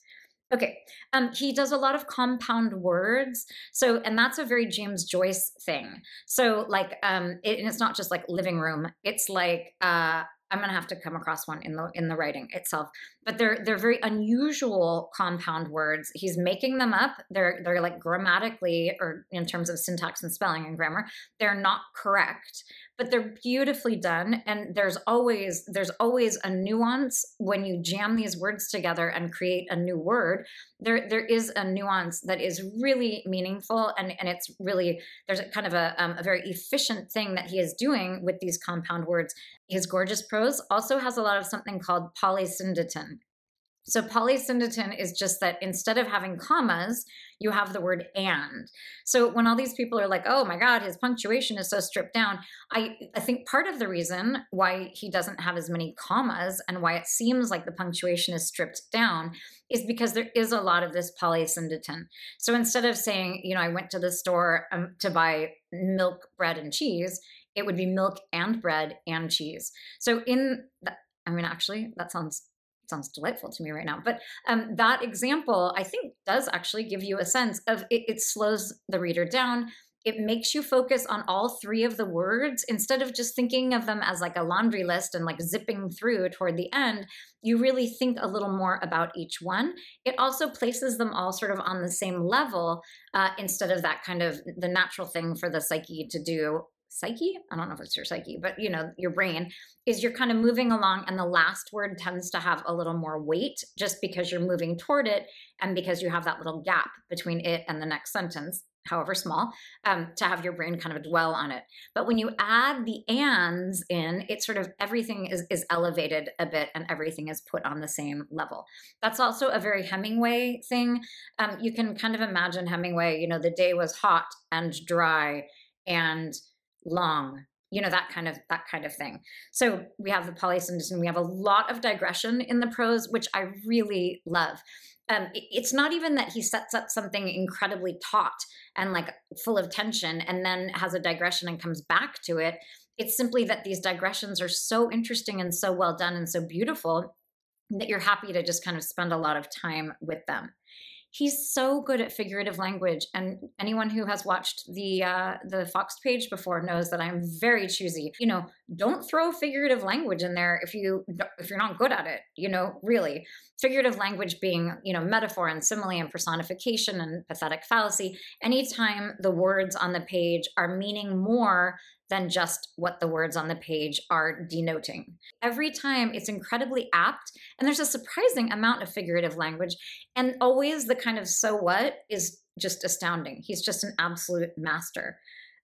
Okay. Um, he does a lot of compound words. So, and that's a very James Joyce thing. So, like, um, it, and it's not just like living room. It's like, uh, I'm gonna have to come across one in the in the writing itself. But they're they're very unusual compound words. He's making them up. They're they're like grammatically or in terms of syntax and spelling and grammar, they're not correct, but they're beautifully done. And there's always there's always a nuance when you jam these words together and create a new word. There there is a nuance that is really meaningful and and it's really there's a kind of a, um, a very efficient thing that he is doing with these compound words. His gorgeous prose also has a lot of something called polysyndeton. So polysyndeton is just that instead of having commas, you have the word and. So when all these people are like, oh my God, his punctuation is so stripped down, I, I think part of the reason why he doesn't have as many commas and why it seems like the punctuation is stripped down is because there is a lot of this polysyndeton. So instead of saying, you know, I went to the store um, to buy milk, bread, and cheese, it would be milk and bread and cheese. So in the, I mean, actually, that sounds sounds delightful to me right now. But um, that example, I think, does actually give you a sense of it, it slows the reader down. It makes you focus on all three of the words instead of just thinking of them as like a laundry list and like zipping through toward the end. You really think a little more about each one. It also places them all sort of on the same level uh, instead of that kind of the natural thing for the psyche to do psyche i don't know if it's your psyche but you know your brain is you're kind of moving along and the last word tends to have a little more weight just because you're moving toward it and because you have that little gap between it and the next sentence however small um, to have your brain kind of dwell on it. But when you add the ands in it sort of everything is, is elevated a bit and everything is put on the same level. That's also a very hemingway thing. Um, you can kind of imagine hemingway you know the day was hot and dry and long you know that kind of that kind of thing. So we have the polysyndeton we have a lot of digression in the prose which i really love. Um, it's not even that he sets up something incredibly taut and like full of tension and then has a digression and comes back to it. It's simply that these digressions are so interesting and so well done and so beautiful that you're happy to just kind of spend a lot of time with them he's so good at figurative language and anyone who has watched the uh, the foxed page before knows that i'm very choosy. You know don't throw figurative language in there if you if you're not good at it you know really. Figurative language being you know metaphor and simile and personification and pathetic fallacy anytime the words on the page are meaning more than just what the words on the page are denoting. Every time it's incredibly apt, and there's a surprising amount of figurative language, and always the kind of so what is just astounding. He's just an absolute master.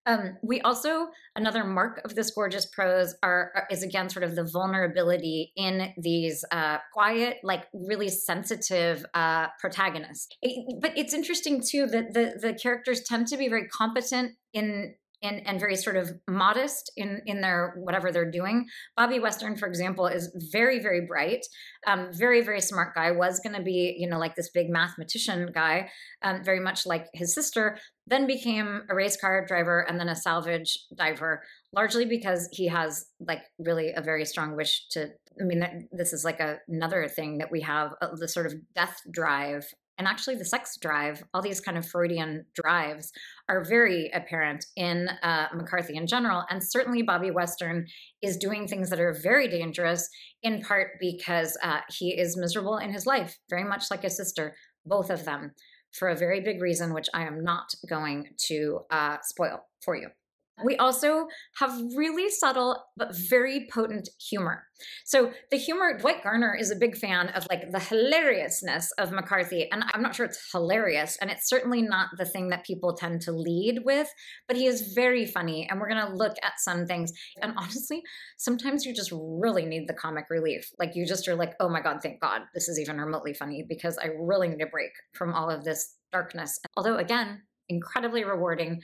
Um, we also another mark of this gorgeous prose are, is again sort of the vulnerability in these uh, quiet, like really sensitive uh, protagonists. It, but it's interesting too that the the characters tend to be very competent in and, and very sort of modest in in their whatever they're doing. Bobby Western, for example, is very very bright, um, very very smart guy. Was going to be you know like this big mathematician guy, um, very much like his sister. Then became a race car driver and then a salvage diver, largely because he has like really a very strong wish to. I mean, this is like a, another thing that we have uh, the sort of death drive and actually the sex drive, all these kind of Freudian drives are very apparent in uh, McCarthy in general. And certainly Bobby Western is doing things that are very dangerous, in part because uh, he is miserable in his life, very much like his sister, both of them, for a very big reason, which I am not going to uh, spoil for you. We also have really subtle but very potent humor. So the humor, Dwight Garner is a big fan of like the hilariousness of McCarthy. And I'm not sure it's hilarious. And it's certainly not the thing that people tend to lead with, but he is very funny. And we're going to look at some things. And honestly, sometimes you just really need the comic relief. Like you just are like, oh my God, thank God this is even remotely funny because I really need a break from all of this darkness. Although, again, incredibly rewarding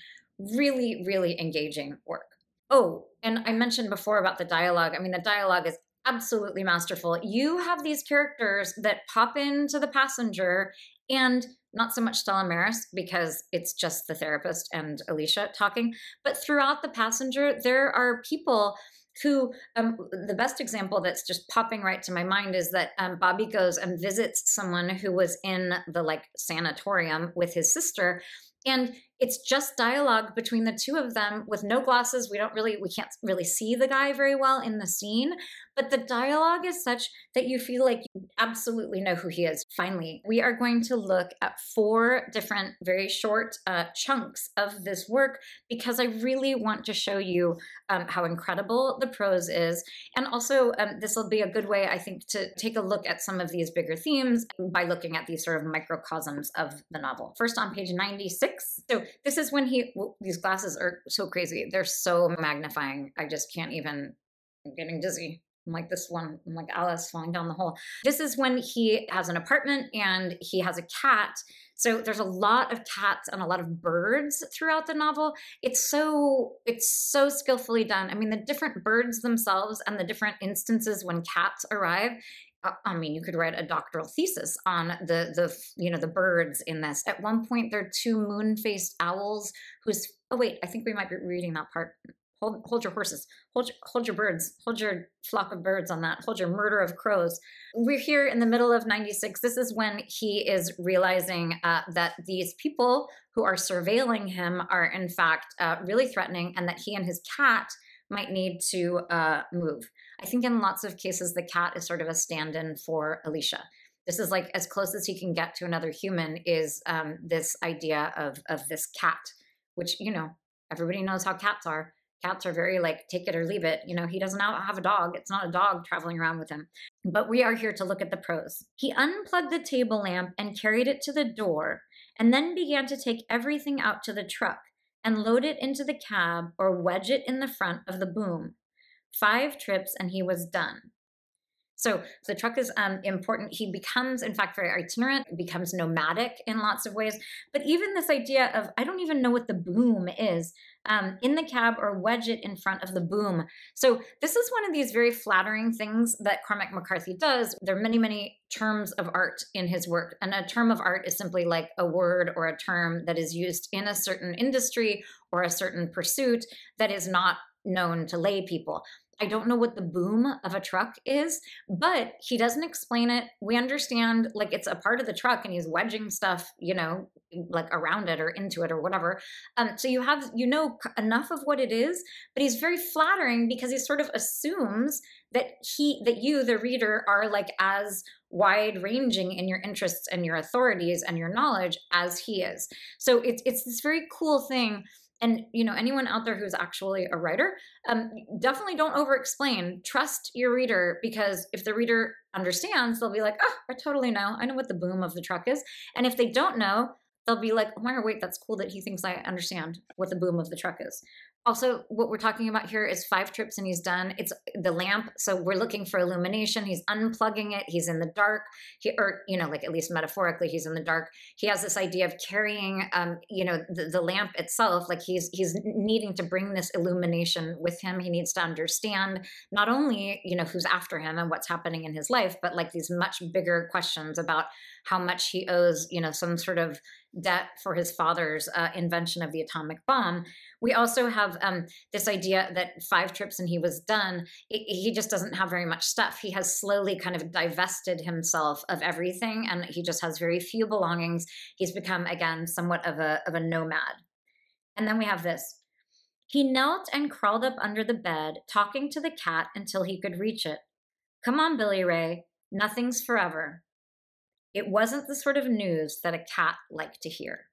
really, really engaging work. Oh, and I mentioned before about the dialogue. I mean, the dialogue is absolutely masterful. You have these characters that pop into the passenger and not so much Stella Maris because it's just the therapist and Alicia talking, but throughout the passenger, there are people who um, the best example that's just popping right to my mind is that um, bobby goes and visits someone who was in the like sanatorium with his sister and it's just dialogue between the two of them with no glosses we don't really we can't really see the guy very well in the scene but the dialogue is such that you feel like you absolutely know who he is. Finally we are going to look at four different very short uh, chunks of this work because i really want to show you um, how incredible the prose is. And also um, this will be a good way i think to take a look at some of these bigger themes by looking at these sort of microcosms of the novel. First on page 96 so this is when he, well, these glasses are so crazy. They're so magnifying. I just can't even, I'm getting dizzy. I'm like this one, I'm like Alice falling down the hole. This is when he has an apartment and he has a cat. So there's a lot of cats and a lot of birds throughout the novel. It's so it's so skillfully done. I mean, the different birds themselves and the different instances when cats arrive I mean, you could write a doctoral thesis on the the you know the birds in this. At one point, there are two moon-faced owls whose. Oh wait, I think we might be reading that part. Hold, hold your horses. Hold your, hold your birds. Hold your flock of birds on that. Hold your murder of crows. We're here in the middle of 96. This is when he is realizing uh, that these people who are surveilling him are, in fact, uh, really threatening and that he and his cat might need to uh, move. I think in lots of cases, the cat is sort of a stand in for Alicia. This is like as close as he can get to another human is um, this idea of, of this cat, which, you know, everybody knows how cats are. Cats are very like take it or leave it. You know, he doesn't have a dog. It's not a dog traveling around with him. But we are here to look at the prose. He unplugged the table lamp and carried it to the door, and then began to take everything out to the truck and load it into the cab or wedge it in the front of the boom. Five trips and he was done. So the truck is um, important. He becomes, in fact, very itinerant, becomes nomadic in lots of ways. But even this idea of, I don't even know what the boom is um, in the cab or wedge it in front of the boom. So this is one of these very flattering things that Cormac McCarthy does. There are many, many terms of art in his work. And a term of art is simply like a word or a term that is used in a certain industry or a certain pursuit that is not known to lay people. I don't know what the boom of a truck is, but he doesn't explain it. We understand like it's a part of the truck and he's wedging stuff, you know, like around it or into it or whatever. Um, so you have, you know, enough of what it is, but he's very flattering because he sort of assumes that he, that you, the reader, are like as wide ranging in your interests and your authorities and your knowledge as he is. So it's, it's this very cool thing and you know anyone out there who's actually a writer um, definitely don't over explain trust your reader because if the reader understands they'll be like oh i totally know. I know what the boom of the truck is. And if they don't know they'll be like, oh my god, wait, that's cool that he thinks I understand what the boom of the truck is. Also, what we're talking about here is five trips and he's done. It's the lamp. So we're looking for illumination. He's unplugging it. He's in the dark. He, or, you know, like at least metaphorically, he's in the dark. He has this idea of carrying, um, you know, the, the lamp itself. Like he's, he's needing to bring this illumination with him. He needs to understand not only, you know, who's after him and what's happening in his life, but like these much bigger questions about how much he owes, you know, some sort of debt for his father's uh, invention of the atomic bomb. We also have um, this idea that five trips and he was done. It, he just doesn't have very much stuff. He has slowly kind of divested himself of everything, and he just has very few belongings. He's become again somewhat of a of a nomad. And then we have this. He knelt and crawled up under the bed, talking to the cat until he could reach it. Come on, Billy Ray. Nothing's forever. It wasn't the sort of news that a cat liked to hear.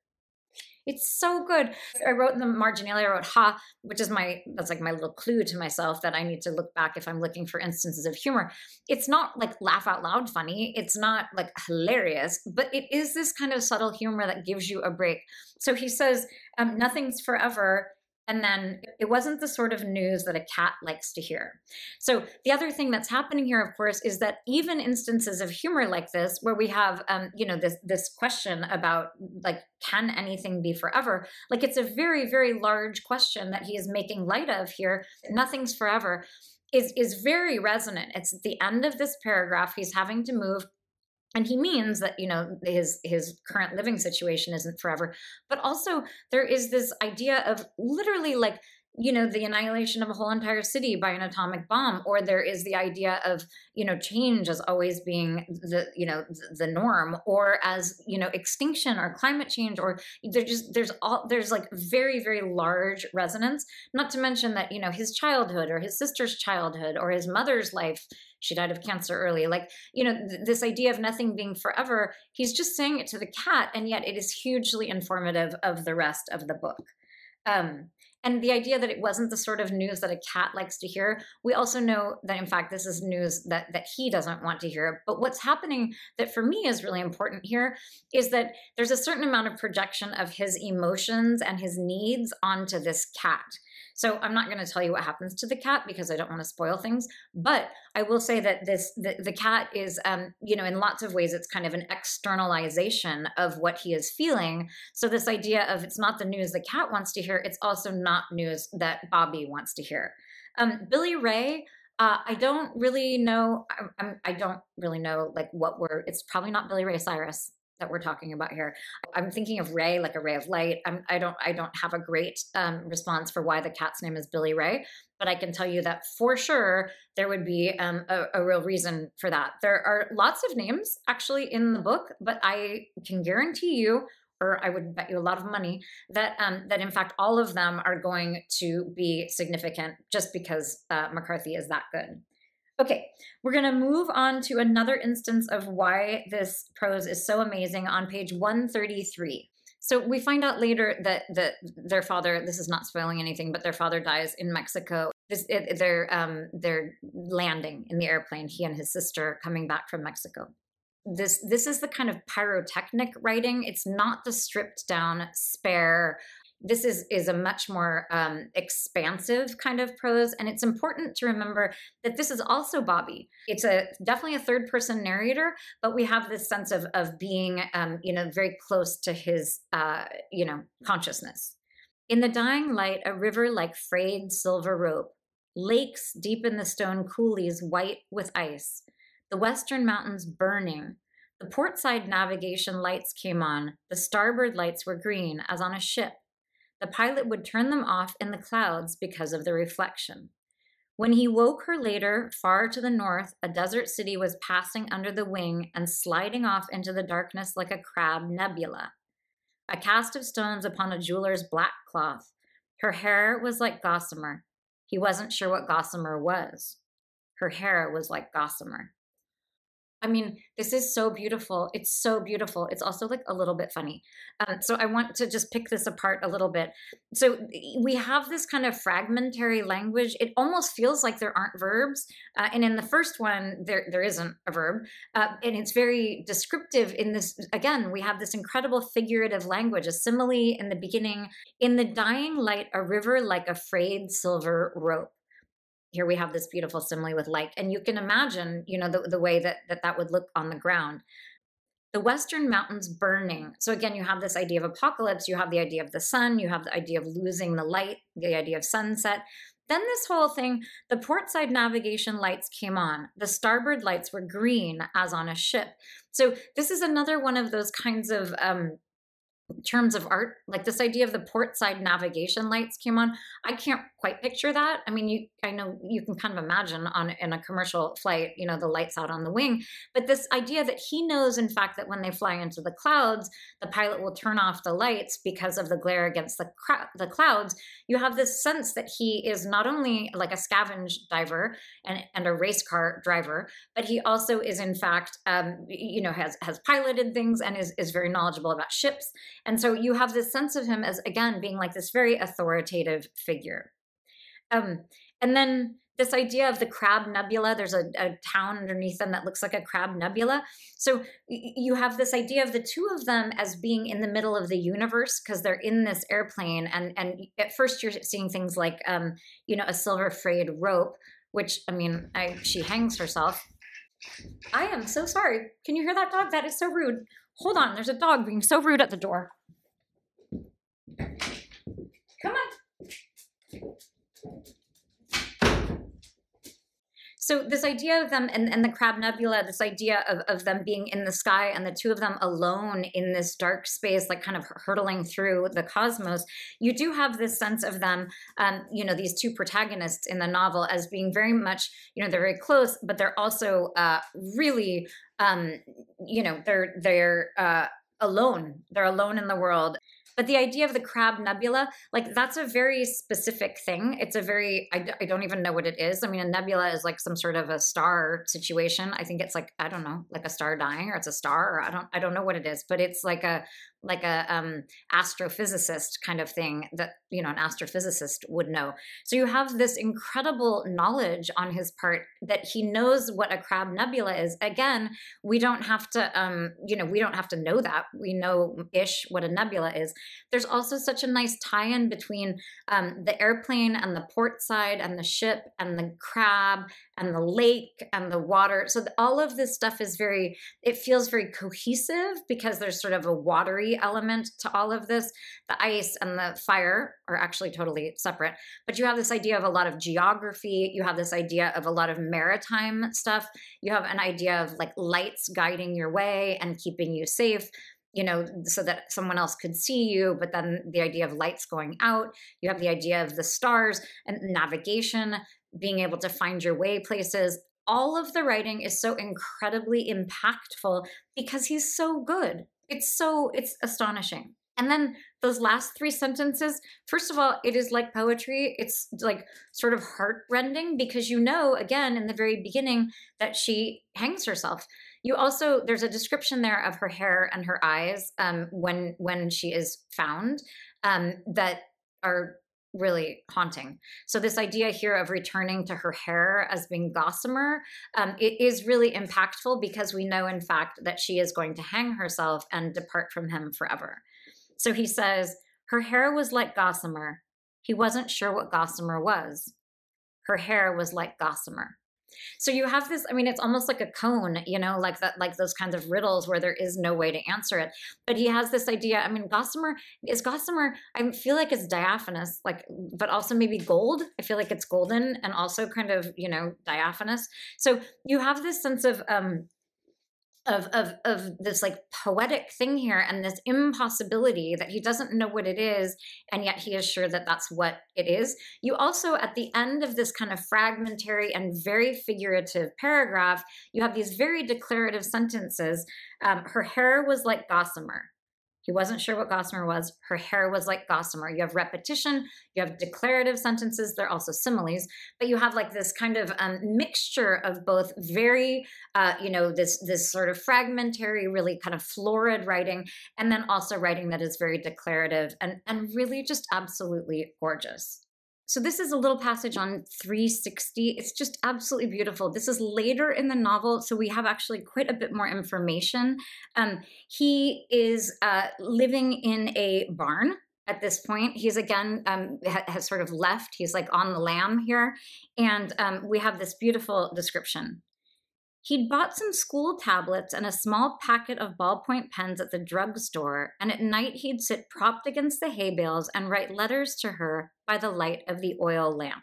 It's so good. I wrote in the marginalia, I wrote ha, which is my, that's like my little clue to myself that I need to look back if I'm looking for instances of humor. It's not like laugh out loud funny. It's not like hilarious, but it is this kind of subtle humor that gives you a break. So he says, um, nothing's forever and then it wasn't the sort of news that a cat likes to hear. So, the other thing that's happening here, of course, is that even instances of humor like this, where we have, um, you know, this this question about like, can anything be forever? Like, it's a very, very large question that he is making light of here. Nothing's forever. Is, is very resonant. It's at the end of this paragraph. He's having to move and he means that you know his his current living situation isn't forever. But also there is this idea of literally like you know the annihilation of a whole entire city by an atomic bomb or there is the idea of you know change as always being the you know the norm or as you know extinction or climate change or there's just there's all there's like very very large resonance. Not to mention that you know his childhood or his sister's childhood or his mother's life she died of cancer early like you know th- this idea of nothing being forever he's just saying it to the cat and yet it is hugely informative of the rest of the book. Um and the idea that it wasn't the sort of news that a cat likes to hear we also know that in fact this is news that that he doesn't want to hear. But what's happening that for me is really important here is that there's a certain amount of projection of his emotions and his needs onto this cat so I'm not going to tell you what happens to the cat because I don't want to spoil things. But I will say that this the, the cat is, um, you know, in lots of ways, it's kind of an externalization of what he is feeling. So this idea of it's not the news the cat wants to hear, it's also not news that Bobby wants to hear. Um, Billy Ray. Uh, I don't really know. I, I'm, I don't really know like what we're. It's probably not Billy Ray Cyrus that we're talking about here. I'm thinking of Ray, like a ray of light. I'm, I don't, I don't have a great um, response for why the cat's name is Billy Ray, but I can tell you that for sure there would be um, a, a, real reason for that. There are lots of names actually in the book, but I can guarantee you, or I would bet you a lot of money that um, that in fact all of them are going to be significant just because uh, McCarthy is that good. Okay, we're going to move on to another instance of why this prose is so amazing on page 133. So we find out later that that their father, this is not spoiling anything, but their father dies in Mexico. This, it, they're um, they're landing in the airplane. He and his sister coming back from Mexico. This this is the kind of pyrotechnic writing. It's not the stripped down, spare, this is is a much more um, expansive kind of prose and it's important to remember that this is also bobby. It's a definitely a third person narrator but we have this sense of of being um, you know very close to his uh, you know consciousness. In the dying light a river like frayed silver rope lakes deep in the stone coulees white with ice the western mountains burning the portside navigation lights came on the starboard lights were green as on a ship the pilot would turn them off in the clouds because of the reflection. When he woke her later, far to the north, a desert city was passing under the wing and sliding off into the darkness like a crab nebula. A cast of stones upon a jeweler's black cloth. Her hair was like gossamer. He wasn't sure what gossamer was. Her hair was like gossamer. I mean, this is so beautiful. It's so beautiful. It's also like a little bit funny. Um, so I want to just pick this apart a little bit. So we have this kind of fragmentary language. It almost feels like there aren't verbs. Uh, and in the first one, there there isn't a verb, uh, and it's very descriptive. In this, again, we have this incredible figurative language. A simile in the beginning. In the dying light, a river like a frayed silver rope here we have this beautiful simile with light and you can imagine you know the, the way that, that that would look on the ground. The western mountains burning so again you have this idea of apocalypse you have the idea of the sun you have the idea of losing the light the idea of sunset. Then this whole thing the port side navigation lights came on. The starboard lights were green as on a ship. So this is another one of those kinds of um, terms of art like this idea of the port side navigation lights came on i can't quite picture that. I mean you i know you can kind of imagine on in a commercial flight you know the lights out on the wing but this idea that he knows in fact that when they fly into the clouds the pilot will turn off the lights because of the glare against the the clouds you have this sense that he is not only like a scavenge diver and and a race car driver but he also is in fact um, you know has has piloted things and is is very knowledgeable about ships and so you have this sense of him as, again, being like this very authoritative figure. Um, and then this idea of the crab nebula there's a, a, town underneath them that looks like a crab nebula. So you have this idea of the two of them as being in the middle of the universe because they're in this airplane. And and at first you're seeing things like um you know a silver frayed rope which i mean i she hangs herself. I am so sorry. Can you hear that dog? That is so rude. Hold on. There's a dog being so rude at the door Come on. So this idea of them and, and the Crab Nebula, this idea of, of them being in the sky and the two of them alone in this dark space, like kind of hurtling through the cosmos, you do have this sense of them, um, you know, these two protagonists in the novel as being very much, you know, they're very close, but they're also uh, really, um, you know, they're they're uh, alone. They're alone in the world. But the idea of the crab nebula, like that's a very specific thing. It's a very, I, I don't even know what it is. I mean, a nebula is like some sort of a star situation. I think it's like, I don't know, like a star dying or it's a star or I don't, I don't know what it is, but it's like a, like a um, astrophysicist kind of thing that you know an astrophysicist would know. So you have this incredible knowledge on his part that he knows what a crab nebula is. Again we don't have to um, you know we don't have to know that. We know ish what a nebula is. There's also such a nice tie-in between um, the airplane and the port side and the ship and the crab and the lake and the water. So all of this stuff is very it feels very cohesive because there's sort of a watery element to all of this. The ice and the fire are actually totally separate, but you have this idea of a lot of geography. You have this idea of a lot of maritime stuff. You have an idea of like lights guiding your way and keeping you safe you know, so that someone else could see you, but then the idea of lights going out. You have the idea of the stars and navigation, being able to find your way places. All of the writing is so incredibly impactful because he's so good. It's so, it's astonishing. And then those last three sentences, first of all, it is like poetry. It's like sort of heartrending because you know, again, in the very beginning, that she hangs herself. You also there's a description there of her hair and her eyes um, when when she is found um, that are really haunting. So this idea here of returning to her hair as being gossamer, um, it is really impactful because we know, in fact, that she is going to hang herself and depart from him forever. So he says, her hair was like gossamer. He wasn't sure what gossamer was. Her hair was like gossamer. So you have this, I mean, it's almost like a koan, you know, like that, like those kinds of riddles where there is no way to answer it. But he has this idea. I mean, gossamer is gossamer, I feel like it's diaphanous, like, but also maybe gold. I feel like it's golden and also kind of, you know, diaphanous. So you have this sense of um of, of of this like poetic thing here and this impossibility that he doesn't know what it is and yet he is sure that that's what it is. You also at the end of this kind of fragmentary and very figurative paragraph you have these very declarative sentences. Um, her hair was like gossamer He wasn't sure what gossamer was. Her hair was like gossamer. You have repetition, you have declarative sentences, they're also similes, but you have like this kind of um, mixture of both very, uh, you know, this this sort of fragmentary, really kind of florid writing, and then also writing that is very declarative and and really just absolutely gorgeous. So this is a little passage on 360. It's just absolutely beautiful. This is later in the novel, so we have actually quite a bit more information. Um, he is uh, living in a barn at this point. He's again um, ha- has sort of left. He's like on the lam here, and um, we have this beautiful description. He'd bought some school tablets and a small packet of ballpoint pens at the drugstore, and at night he'd sit propped against the hay bales and write letters to her by the light of the oil lamp.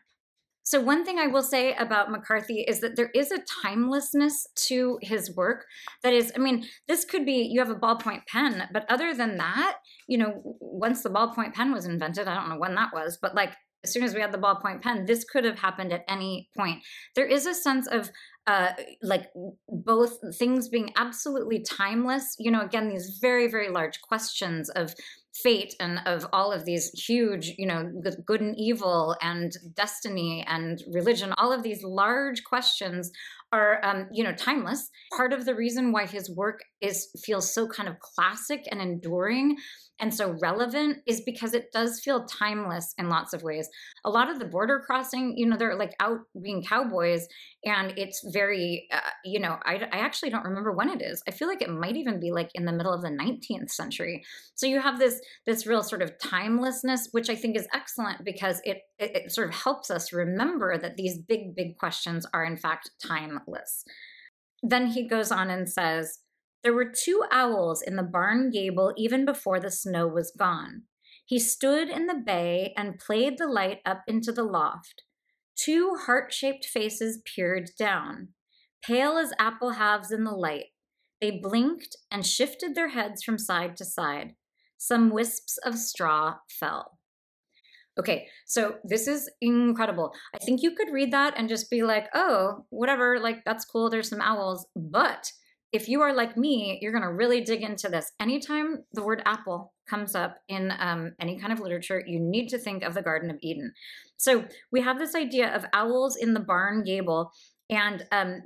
So, one thing I will say about McCarthy is that there is a timelessness to his work that is, I mean, this could be you have a ballpoint pen, but other than that, you know, once the ballpoint pen was invented, I don't know when that was, but like as soon as we had the ballpoint pen, this could have happened at any point. There is a sense of uh, like both things being absolutely timeless. You know, again, these very, very large questions of fate and of all of these huge, you know, good and evil and destiny and religion, all of these large questions are, um, you know, timeless. Part of the reason why his work is feels so kind of classic and enduring and so relevant is because it does feel timeless in lots of ways. A lot of the border crossing, you know, they're like out being cowboys, and it's very, uh, you know, I, I actually don't remember when it is. I feel like it might even be like in the middle of the 19th century. So you have this this real sort of timelessness, which I think is excellent because it, it, it sort of helps us remember that these big big questions are in fact Then he goes on and says. There were two owls in the barn gable even before the snow was gone. He stood in the bay and played the light up into the loft. Two heart shaped faces peered down, pale as apple halves in the light. They blinked and shifted their heads from side to side. Some wisps of straw fell. Okay, so this is incredible. I think you could read that and just be like, oh, whatever, like that's cool, there's some owls. But if you are like me, you're to really dig into this. Anytime the word apple comes up in um, any kind of literature, you need to think of the Garden of Eden. So we have this idea of owls in the barn gable. And um,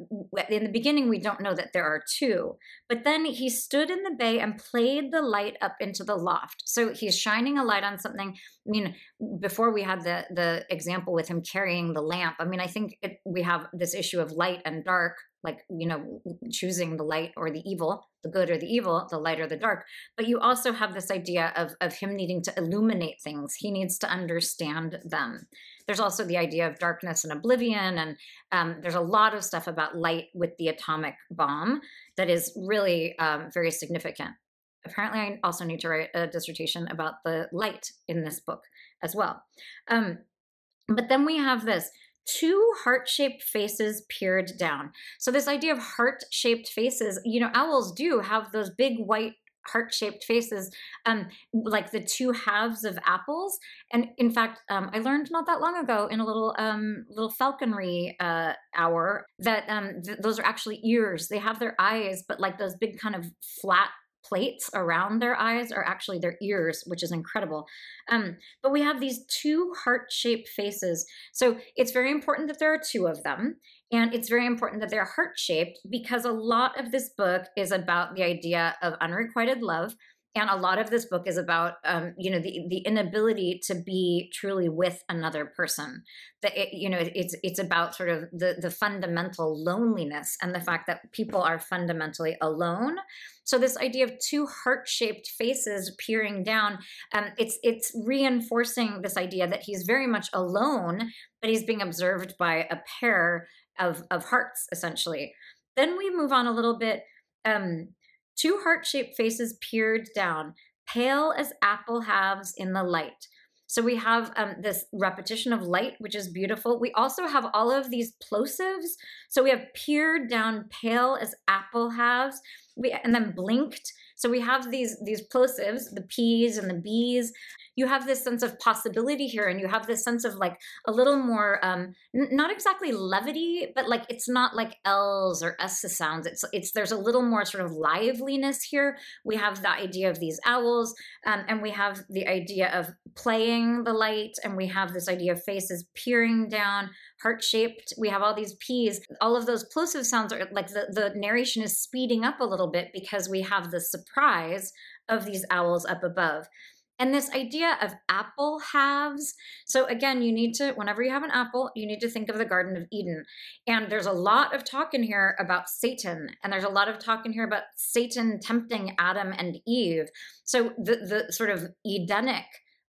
in the beginning, we don't know that there are two. But then he stood in the bay and played the light up into the loft. So he's shining a light on something. I mean, before we had the the example with him carrying the lamp. I mean, I think it, we have this issue of light and dark like you know choosing the light or the evil the good or the evil the light or the dark. But you also have this idea of of him needing to illuminate things. He needs to understand them. There's also the idea of darkness and oblivion and um, there's a lot of stuff about light with the atomic bomb that is really um, very significant apparently i also need to write a dissertation about the light in this book as well um, but then we have this two heart shaped faces peered down. So, this idea of heart shaped faces, you know, owls do have those big white heart shaped faces, um, like the two halves of apples. And in fact, um, I learned not that long ago in a little um, little falconry uh, hour that um, th- those are actually ears. They have their eyes, but like those big kind of flat plates around their eyes are actually their ears, which is incredible. Um, but we have these two heart shaped faces. So it's very important that there are two of them. And it's very important that they're heart shaped because a lot of this book is about the idea of unrequited love and a lot of this book is about um, you know the the inability to be truly with another person. That it, you know it's it's about sort of the the fundamental loneliness and the fact that people are fundamentally alone. So this idea of two heart-shaped faces peering down um, it's it's reinforcing this idea that he's very much alone but he's being observed by a pair of of hearts essentially. Then we move on a little bit um, Two heart shaped faces peered down, pale as apple halves in the light. So we have um, this repetition of light, which is beautiful. We also have all of these plosives. So we have peered down, pale as apple halves, we, and then blinked. So we have these these plosives, the P's and the B's. You have this sense of possibility here and you have this sense of like a little more um n- not exactly levity but like it's not like l's or s sounds. It's it's there's a little more sort of liveliness here. We have the idea of these owls um, and we have the idea of playing the light and we have this idea of faces peering down heart shaped we have all these p's. All of those plosive sounds are like the, the narration is speeding up a little bit because we have the surprise of these owls up above and this idea of apple halves. So, again, you need to, whenever you have an apple, you need to think of the Garden of Eden. And there's a lot of talk in here about Satan, and there's a lot of talk in here about Satan tempting Adam and Eve. So, the, the sort of Edenic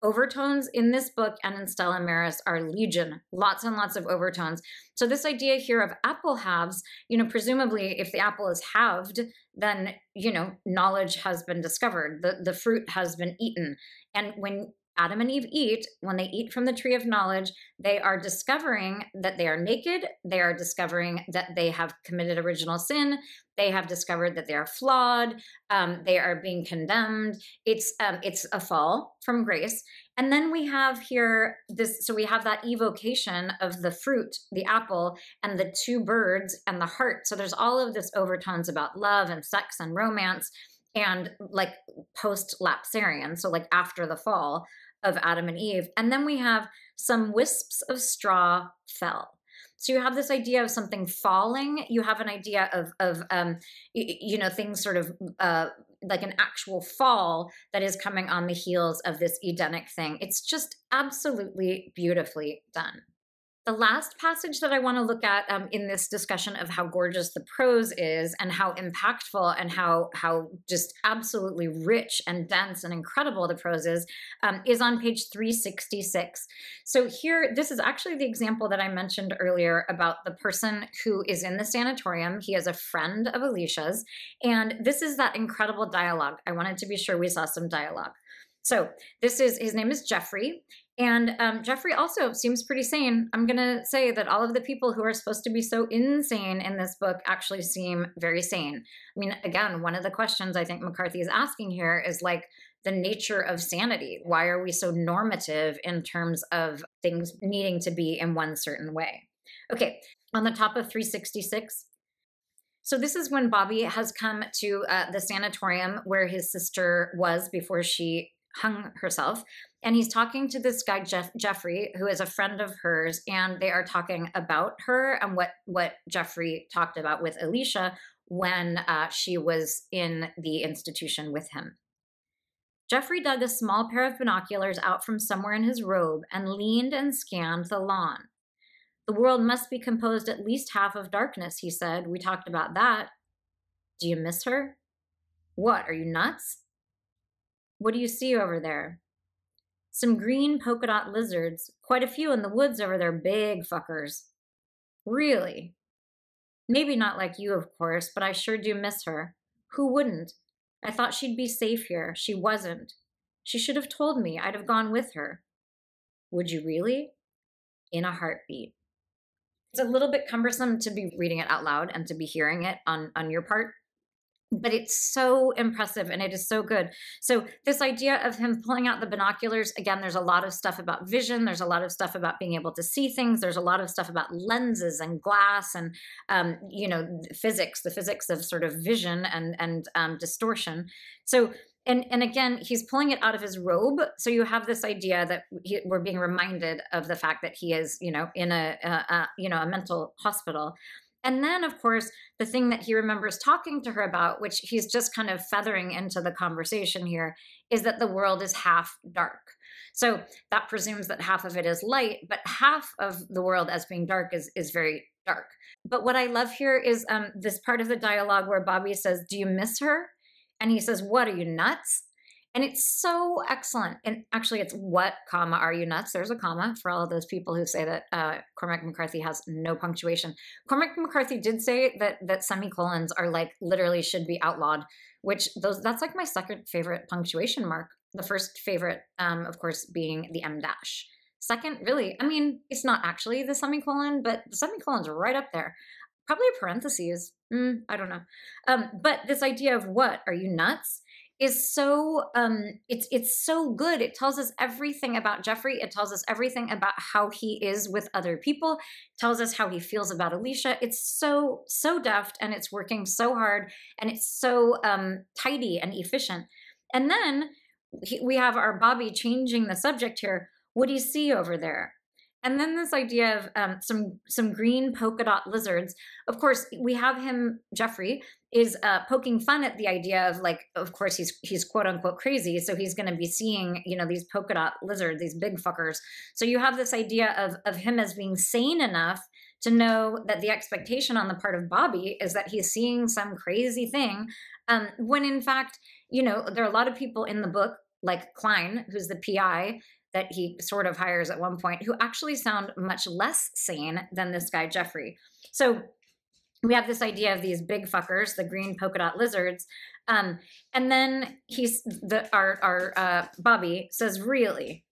overtones in this book and in Stella Maris are legion, lots and lots of overtones. So this idea here of apple halves, you know, presumably if the apple is halved, then you know knowledge has been discovered, the the fruit has been eaten, and when Adam and Eve eat, when they eat from the tree of knowledge, they are discovering that they are naked. They are discovering that they have committed original sin. They have discovered that they are flawed. Um, they are being condemned. It's um, it's a fall from grace. And then we have here this. So we have that evocation of the fruit, the apple, and the two birds and the heart. So there's all of this overtones about love and sex and romance and like post lapsarian so like after the fall of Adam and Eve. And then we have some wisps of straw fell. So you have this idea of something falling. You have an idea of of um, you know things sort of uh, like an actual fall that is coming on the heels of this Edenic thing. It's just absolutely beautifully done. The last passage that I want to look at um, in this discussion of how gorgeous the prose is and how impactful and how how just absolutely rich and dense and incredible the prose is um, is on page 366. So here, this is actually the example that I mentioned earlier about the person who is in the sanatorium. He is a friend of Alicia's, and this is that incredible dialogue. I wanted to be sure we saw some dialogue. So this is his name is Jeffrey, and um, Jeffrey also seems pretty sane. I'm going to say that all of the people who are supposed to be so insane in this book actually seem very sane. I mean, again, one of the questions I think McCarthy is asking here is like the nature of sanity. Why are we so normative in terms of things needing to be in one certain way? Okay, on the top of 366, so this is when Bobby has come to uh, the sanatorium where his sister was before she hung herself and he's talking to this guy Jeff, Jeffrey, who is a friend of hers, and they are talking about her and what what Jeffrey talked about with Alicia when uh, she was in the institution with him. Jeffrey dug a small pair of binoculars out from somewhere in his robe and leaned and scanned the lawn. The world must be composed at least half of darkness, he said. We talked about that. Do you miss her? What, are you nuts? What do you see over there? Some green polka dot lizards, quite a few in the woods over there, big fuckers. Really? Maybe not like you, of course, but I sure do miss her. Who wouldn't? I thought she'd be safe here. She wasn't. She should have told me. I'd have gone with her. Would you really? In a heartbeat. It's a little bit cumbersome to be reading it out loud and to be hearing it on, on your part, but it's so impressive and it is so good. So, this idea of him pulling out the binoculars again, there's a lot of stuff about vision, there's a lot of stuff about being able to see things, there's a lot of stuff about lenses and glass and, um, you know, physics, the physics of sort of vision and, and um, distortion. So, and, and again, he's pulling it out of his robe. So you have this idea that he, we're being reminded of the fact that he is, you know, in a, a, a you know a mental hospital. And then, of course, the thing that he remembers talking to her about, which he's just kind of feathering into the conversation here, is that the world is half dark. So that presumes that half of it is light, but half of the world as being dark is, is very dark. But what I love here is um, this part of the dialogue where Bobby says, Do you miss her? And he says, What are you nuts? And it's so excellent. And actually, it's what, comma, are you nuts? There's a comma for all of those people who say that uh, Cormac McCarthy has no punctuation. Cormac McCarthy did say that that semicolons are like literally should be outlawed, which those that's like my second favorite punctuation mark. The first favorite, um, of course, being the em dash. Second, really, I mean, it's not actually the semicolon, but the semicolon's right up there. Probably a parentheses. Mm, I don't know. Um, but this idea of what? Are you nuts? Is so um it's it's so good. It tells us everything about jeffrey. It tells us everything about how he is with other people. It tells us how he feels about alicia. It's so so deft and it's working so hard and it's so um tidy and efficient. And then he, we have our bobby changing the subject here. What do you see over there? And then this idea of um, some some green polka dot lizards. Of course, we have him. Jeffrey is uh, poking fun at the idea of like, of course, he's he's quote unquote crazy, so he's going to be seeing you know these polka dot lizards, these big fuckers. So you have this idea of of him as being sane enough to know that the expectation on the part of Bobby is that he's seeing some crazy thing, um, when in fact, you know, there are a lot of people in the book like Kline, who's the PI, that he sort of hires at one point who actually sound much less sane than this guy, Jeffrey. So we have this idea of these big fuckers, the green polka dot lizards. Um, and then he's the our our uh, Bobby says, really?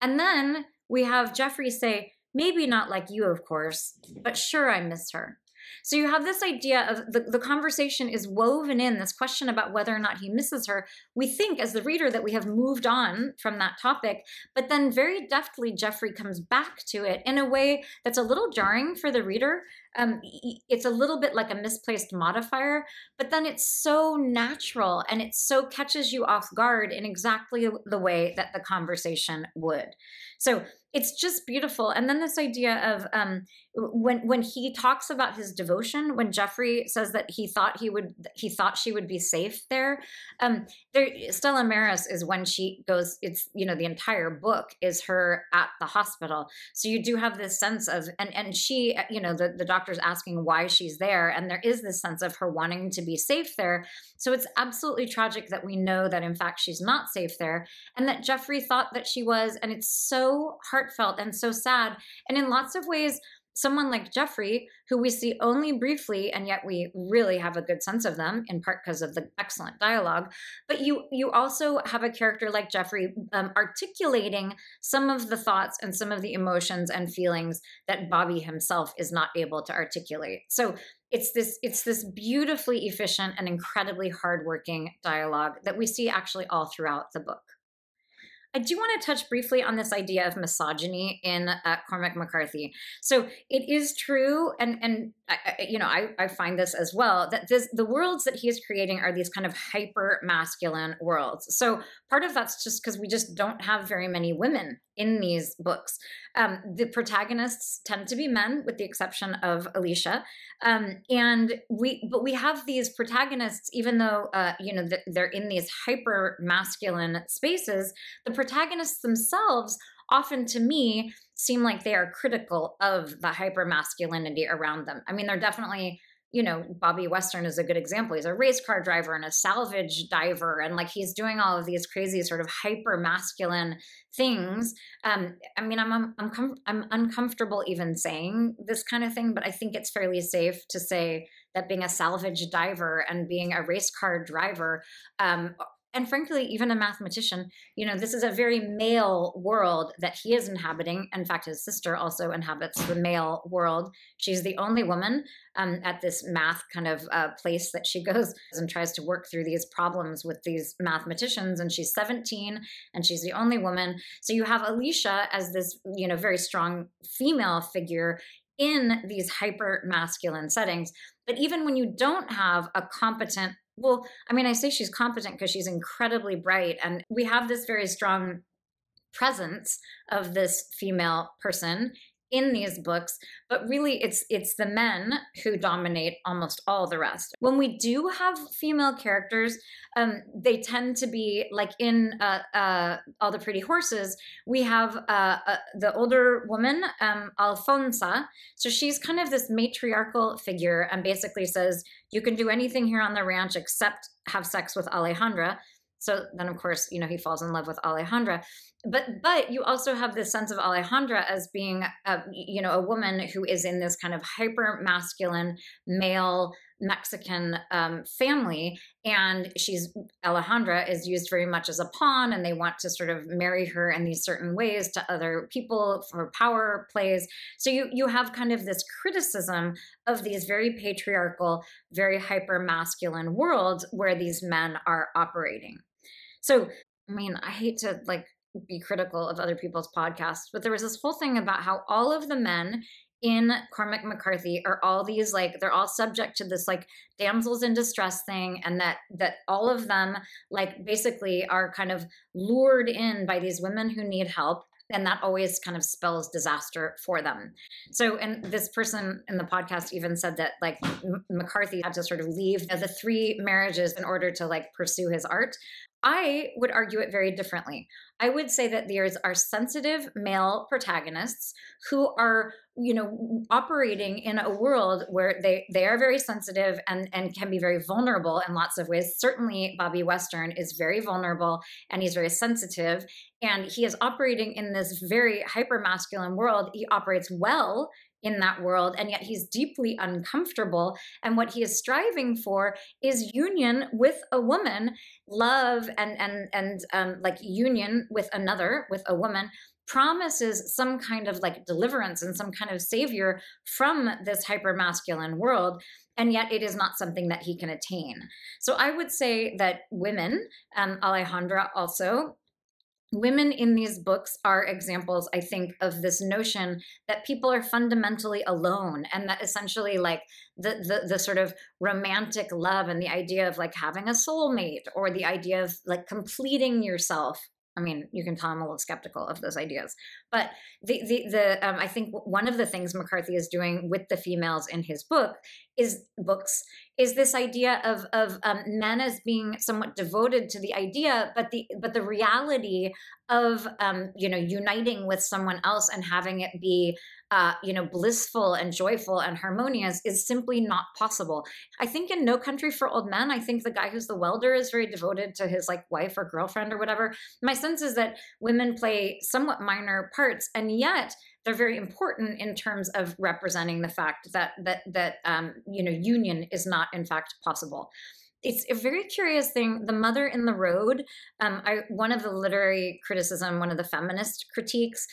And then we have Jeffrey say, maybe not like you, of course, but sure I miss her. So you have this idea of the, the conversation is woven in this question about whether or not he misses her. We think as the reader that we have moved on from that topic, but then very deftly Jeffrey comes back to it in a way that's a little jarring for the reader. Um, it's a little bit like a misplaced modifier, but then it's so natural and it so catches you off guard in exactly the way that the conversation would. So it's just beautiful. And then this idea of um, when when he talks about his devotion, when Jeffrey says that he thought he would he thought she would be safe there. Um, there Stella Maris is when she goes. It's you know the entire book is her at the hospital. So you do have this sense of and and she you know the the doctor's asking why she's there, and there is this sense of her wanting to be safe there. So it's absolutely tragic that we know that in fact she's not safe there, and that Jeffrey thought that she was, and it's so heartfelt and so sad, and in lots of ways someone like Jeffrey, who we see only briefly, and yet we really have a good sense of them, in part because of the excellent dialogue. But you you also have a character like Jeffrey um, articulating some of the thoughts and some of the emotions and feelings that Bobby himself is not able to articulate. So it's this it's this beautifully efficient and incredibly hardworking dialogue that we see actually all throughout the book. I do want to touch briefly on this idea of misogyny in uh, Cormac McCarthy. So it is true, and and I, you know I, I find this as well that this, the worlds that he is creating are these kind of hyper masculine worlds. So part of that's just because we just don't have very many women in these books. Um, the protagonists tend to be men, with the exception of Alicia, um, and we but we have these protagonists, even though uh, you know they're in these hyper masculine spaces. The protagonists themselves often to me seem like they are critical of the hyper masculinity around them. I mean, they're definitely you know, Bobby Western is a good example. He's a race car driver and a salvage diver, and like he's doing all of these crazy sort of hyper masculine things. Um, I mean, I'm I'm I'm, com- I'm uncomfortable even saying this kind of thing, but I think it's fairly safe to say that being a salvage diver and being a race car driver um, and frankly, even a mathematician, you know, this is a very male world that he is inhabiting. In fact, his sister also inhabits the male world. She's the only woman um, at this math kind of uh, place that she goes and tries to work through these problems with these mathematicians. And she's 17 and she's the only woman. So you have Alicia as this, you know, very strong female figure in these hyper masculine settings. But even when you don't have a competent well, I mean, I say she's competent because she's incredibly bright. And we have this very strong presence of this female person in these books but really it's it's the men who dominate almost all the rest. When we do have female characters um, they tend to be like in uh, uh, all the pretty horses we have uh, uh the older woman um, alfonsa. So she's kind of this matriarchal figure and basically says you can do anything here on the ranch except have sex with alejandra so then, of course, you know, he falls in love with Alejandra. But but you also have this sense of Alejandra as being, a, you know, a woman who is in this kind of hyper masculine male Mexican um, family, and she's Alejandra is used very much as a pawn, and they want to sort of marry her in these certain ways to other people for power plays. So you you have kind of this criticism of these very patriarchal, very hyper masculine worlds where these men are operating. So I mean, I hate to like be critical of other people's podcasts, but there was this whole thing about how all of the men in Cormac McCarthy are all these like they're all subject to this like damsels in distress thing and that that all of them like basically are kind of lured in by these women who need help and that always kind of spells disaster for them. So, and this person in the podcast even said that like M- McCarthy had to sort of leave the three marriages in order to like pursue his art. I would argue it very differently. I would say that there's are sensitive male protagonists who are, you know, operating in a world where they they are very sensitive and and can be very vulnerable in lots of ways. Certainly, Bobby Western is very vulnerable and he's very sensitive, and he is operating in this very hyper masculine world. He operates well in that world and yet he's deeply uncomfortable. And what he is striving for is union with a woman love and and and um, like union with another with a woman promises some kind of like deliverance and some kind of savior from this hyper masculine world and yet it is not something that he can attain. So i would say that women um, alejandra also women in these books are examples i think of this notion that people are fundamentally alone and that essentially like the, the the sort of romantic love and the idea of like having a soulmate or the idea of like completing yourself. I mean, you can tell I'm a little skeptical of those ideas, but the the the um, I think one of the things McCarthy is doing with the females in his book is books is this idea of of um, men as being somewhat devoted to the idea, but the but the reality of um, you know uniting with someone else and having it be uh, you know, blissful and joyful and harmonious is simply not possible. I think in No Country for Old Men, I think the guy who's the welder is very devoted to his like wife or girlfriend or whatever. My sense is that women play somewhat minor parts, and yet they're very important in terms of representing the fact that that that um, you know union is not in fact possible it's a very curious thing. The Mother in the Road, um, I, one of the literary criticism, one of the feminist critiques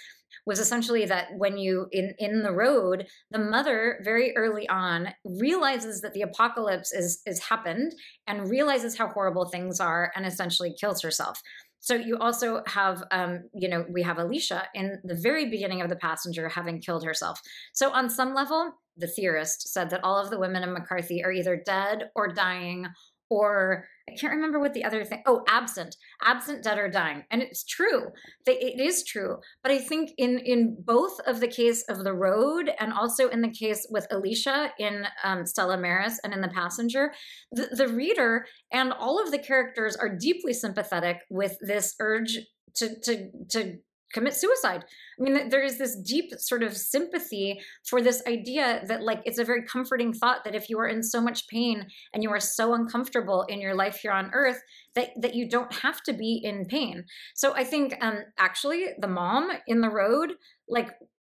was essentially that when you in in the road the mother very early on realizes that the apocalypse is is happened and realizes how horrible things are and essentially kills herself so you also have um, you know we have alicia in the very beginning of the passenger having killed herself. So on some level the theorist said that all of the women in mccarthy are either dead or dying or I can't remember what the other thing. Oh, absent, absent, dead or dying, and it's true. It is true. But I think in in both of the case of the road, and also in the case with Alicia in um, Stella Maris and in the passenger, the, the reader and all of the characters are deeply sympathetic with this urge to to to commit suicide. I mean, there is this deep sort of sympathy for this idea that, like, it's a very comforting thought that if you are in so much pain and you are so uncomfortable in your life here on earth, that, that you don't have to be in pain. So I think um, actually the mom in the road, like,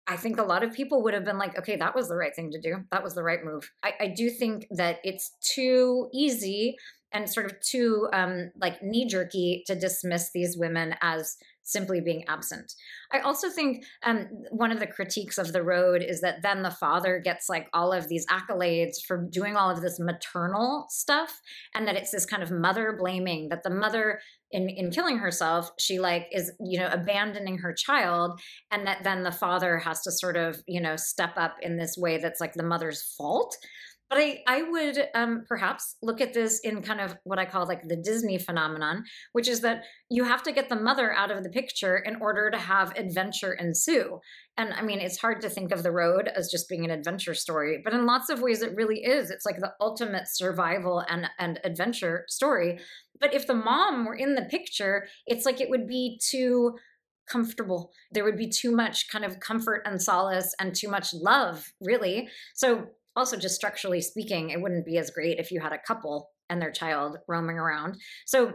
I think a lot of people would have been like, okay, that was the right thing to do. That was the right move. I, I do think that it's too easy and sort of too um, like knee jerky to dismiss these women as simply being absent. I also think um, one of the critiques of the road is that then the father gets like all of these accolades for doing all of this maternal stuff, and that it's this kind of mother blaming that the mother in in killing herself she like is you know abandoning her child and that then the father has to sort of you know step up in this way that's like the mother's fault but I, I would um, perhaps look at this in kind of what I call like the Disney phenomenon, which is that you have to get the mother out of the picture in order to have adventure ensue. And I mean, it's hard to think of the road as just being an adventure story, but in lots of ways, it really is. It's like the ultimate survival and, and adventure story. But if the mom were in the picture, it's like it would be too comfortable. There would be too much kind of comfort and solace and too much love, really. So also just structurally speaking it wouldn't be as great if you had a couple and their child roaming around. So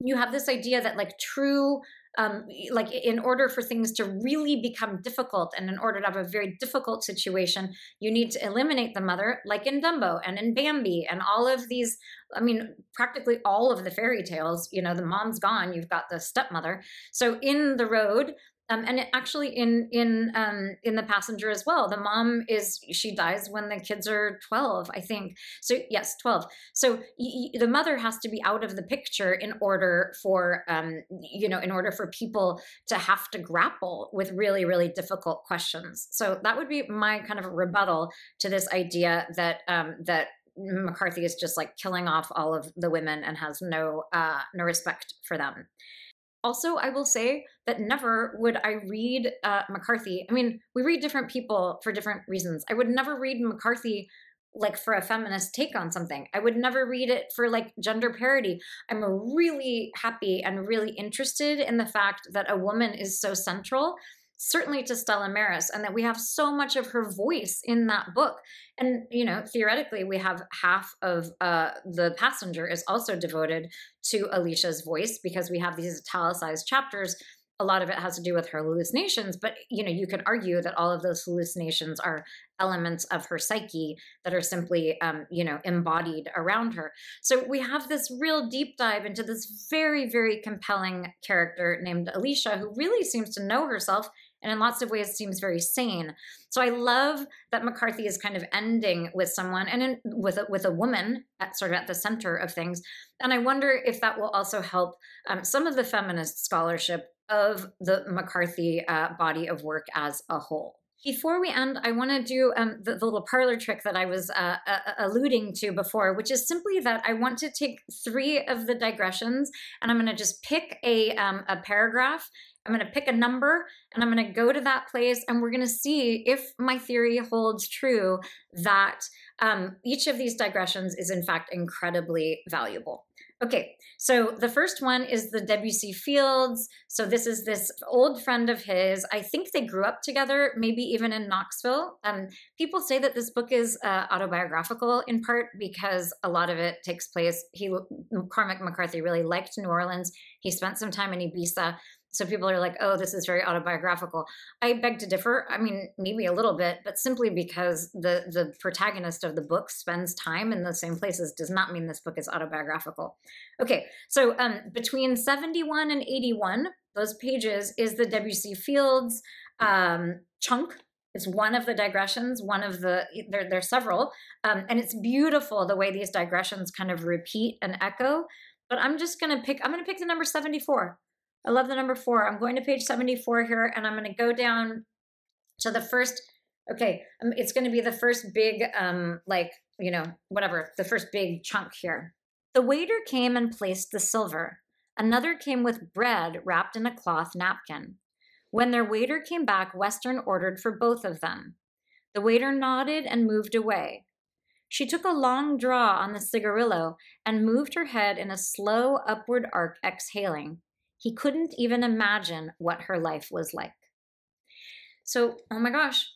you have this idea that like true um, like in order for things to really become difficult and in order to have a very difficult situation you need to eliminate the mother like in dumbo and in bambi and all of these i mean practically all of the fairy tales you know the mom's gone you've got the stepmother. So in the road um, and it, actually in in um, in the passenger as well the mom is she dies when the kids are 12 i think. So yes 12 so y- y- the mother has to be out of the picture in order for um, you know in order for people to have to grapple with really really difficult questions. So that would be my kind of rebuttal to this idea that um, that mccarthy is just like killing off all of the women and has no uh, no respect for them also, I will say that never would I read uh, McCarthy. I mean, we read different people for different reasons. I would never read McCarthy like for a feminist take on something. I would never read it for like gender parity. I'm really happy and really interested in the fact that a woman is so central certainly to Stella Maris, and that we have so much of her voice in that book. And, you know, theoretically, we have half of uh, the passenger is also devoted to Alicia's voice because we have these italicized chapters. A lot of it has to do with her hallucinations, but you know, you can argue that all of those hallucinations are elements of her psyche that are simply, um, you know, embodied around her. So we have this real deep dive into this very, very compelling character named Alicia, who really seems to know herself and in lots of ways seems very sane. So I love that McCarthy is kind of ending with someone and in, with a, with a woman at sort of at the center of things. And I wonder if that will also help um, some of the feminist scholarship of the McCarthy uh, body of work as a whole. Before we end, I want to do um, the, the, little parlor trick that I was uh, uh, alluding to before, which is simply that I want to take three of the digressions and I'm going to just pick a, um, a paragraph I'm going to pick a number and I'm going to go to that place and we're going to see if my theory holds true that um, each of these digressions is in fact incredibly valuable. Okay, so the first one is the Debussy Fields. So this is this old friend of his. I think they grew up together, maybe even in Knoxville. Um, people say that this book is uh, autobiographical in part because a lot of it takes place. He Cormac McCarthy really liked New Orleans. He spent some time in Ibiza. So people are like, oh, this is very autobiographical. I beg to differ. I mean, maybe a little bit, but simply because the the protagonist of the book spends time in the same places does not mean this book is autobiographical. Okay, so um, between 71 and 81, those pages is the Debussy Fields um, chunk. It's one of the digressions, one of the, there, there are several. Um, and it's beautiful the way these digressions kind of repeat and echo. But I'm just going to pick, I'm going to pick the number 74 I love the number four. I'm going to page 74 here and I'm going to go down to the first. Okay, um, it's going to be the first big, um, like, you know, whatever, the first big chunk here. The waiter came and placed the silver. Another came with bread wrapped in a cloth napkin. When their waiter came back, Western ordered for both of them. The waiter nodded and moved away. She took a long draw on the cigarillo and moved her head in a slow upward arc, exhaling. He couldn't even imagine what her life was like. So, oh my gosh,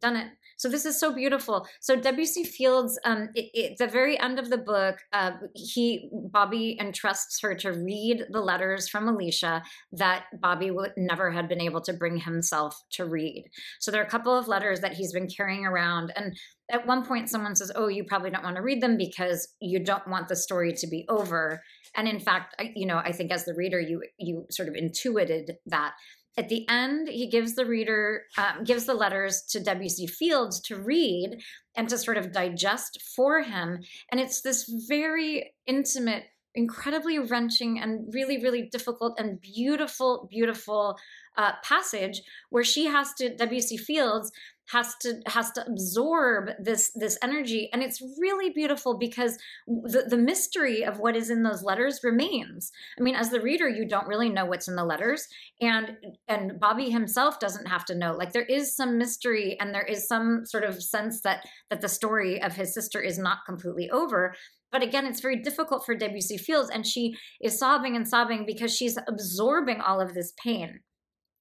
done it. So this is so beautiful. So Debussy Fields, um, it, it, the very end of the book, uh, he Bobby entrusts her to read the letters from Alicia that Bobby would never had been able to bring himself to read. So there are a couple of letters that he's been carrying around, and at one point someone says, "Oh, you probably don't want to read them because you don't want the story to be over." And in fact, I, you know, I think as the reader, you you sort of intuited that. At the end, he gives the reader um, gives the letters to Debussy Fields to read and to sort of digest for him, and it's this very intimate incredibly wrenching and really, really difficult and beautiful, beautiful uh, passage where she has to, Debussy Fields has to has to absorb this this energy. And it's really beautiful because the, the mystery of what is in those letters remains. I mean as the reader you don't really know what's in the letters. And and bobby himself doesn't have to know. Like there is some mystery and there is some sort of sense that that the story of his sister is not completely over. But again, it's very difficult for Debussy Fields, and she is sobbing and sobbing because she's absorbing all of this pain.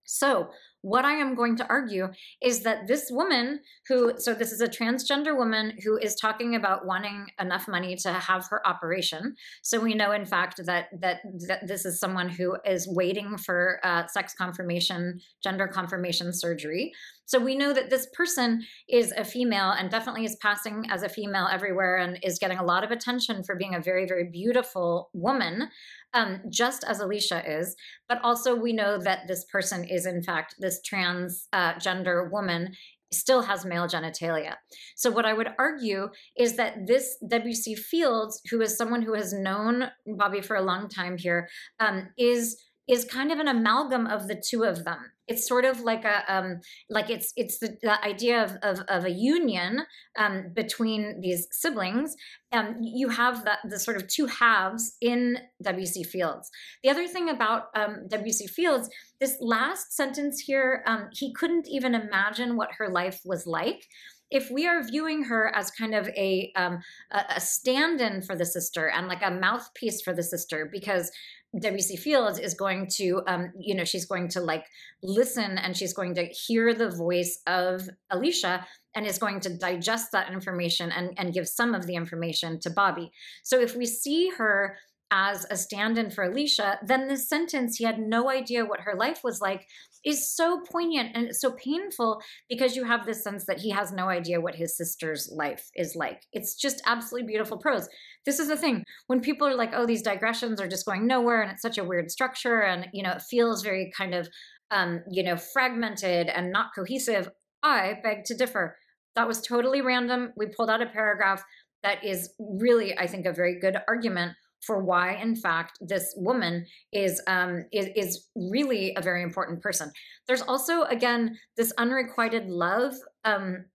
So, what I am going to argue is that this woman who, so this is a transgender woman who is talking about wanting enough money to have her operation. So we know, in fact, that that, that this is someone who is waiting for uh, sex confirmation, gender confirmation surgery. So we know that this person is a female and definitely is passing as a female everywhere and is getting a lot of attention for being a very, very beautiful woman um, just as Alicia is. But also, we know that this person is, in fact, this transgender uh, woman still has male genitalia. So, what I would argue is that this Debussy Fields, who is someone who has known Bobby for a long time here, um, is is kind of an amalgam of the two of them it's sort of like a um, like it's it's the, the idea of, of, of, a union um, between these siblings um, you have that the sort of two halves in Debussy Fields. The other thing about um, Debussy Fields this last sentence here um, he couldn't even imagine what her life was like. If we are viewing her as kind of a um, a, stand-in for the sister and like a mouthpiece for the sister, because Debussy Fields is going to, um, you know, she's going to like listen and she's going to hear the voice of Alicia and is going to digest that information and, and give some of the information to Bobby. So if we see her as a stand in for Alicia, then this sentence, he had no idea what her life was like, is so poignant and so painful because you have this sense that he has no idea what his sister's life is like. It's just absolutely beautiful prose. This is the thing when people are like, oh, these digressions are just going nowhere and it's such a weird structure and, you know, it feels very kind of, um, you know, fragmented and not cohesive. I beg to differ. That was totally random. We pulled out a paragraph that is really, I think, a very good argument for why, in fact, this woman is, um, is, is really a very important person. There's also, again, this unrequited love um,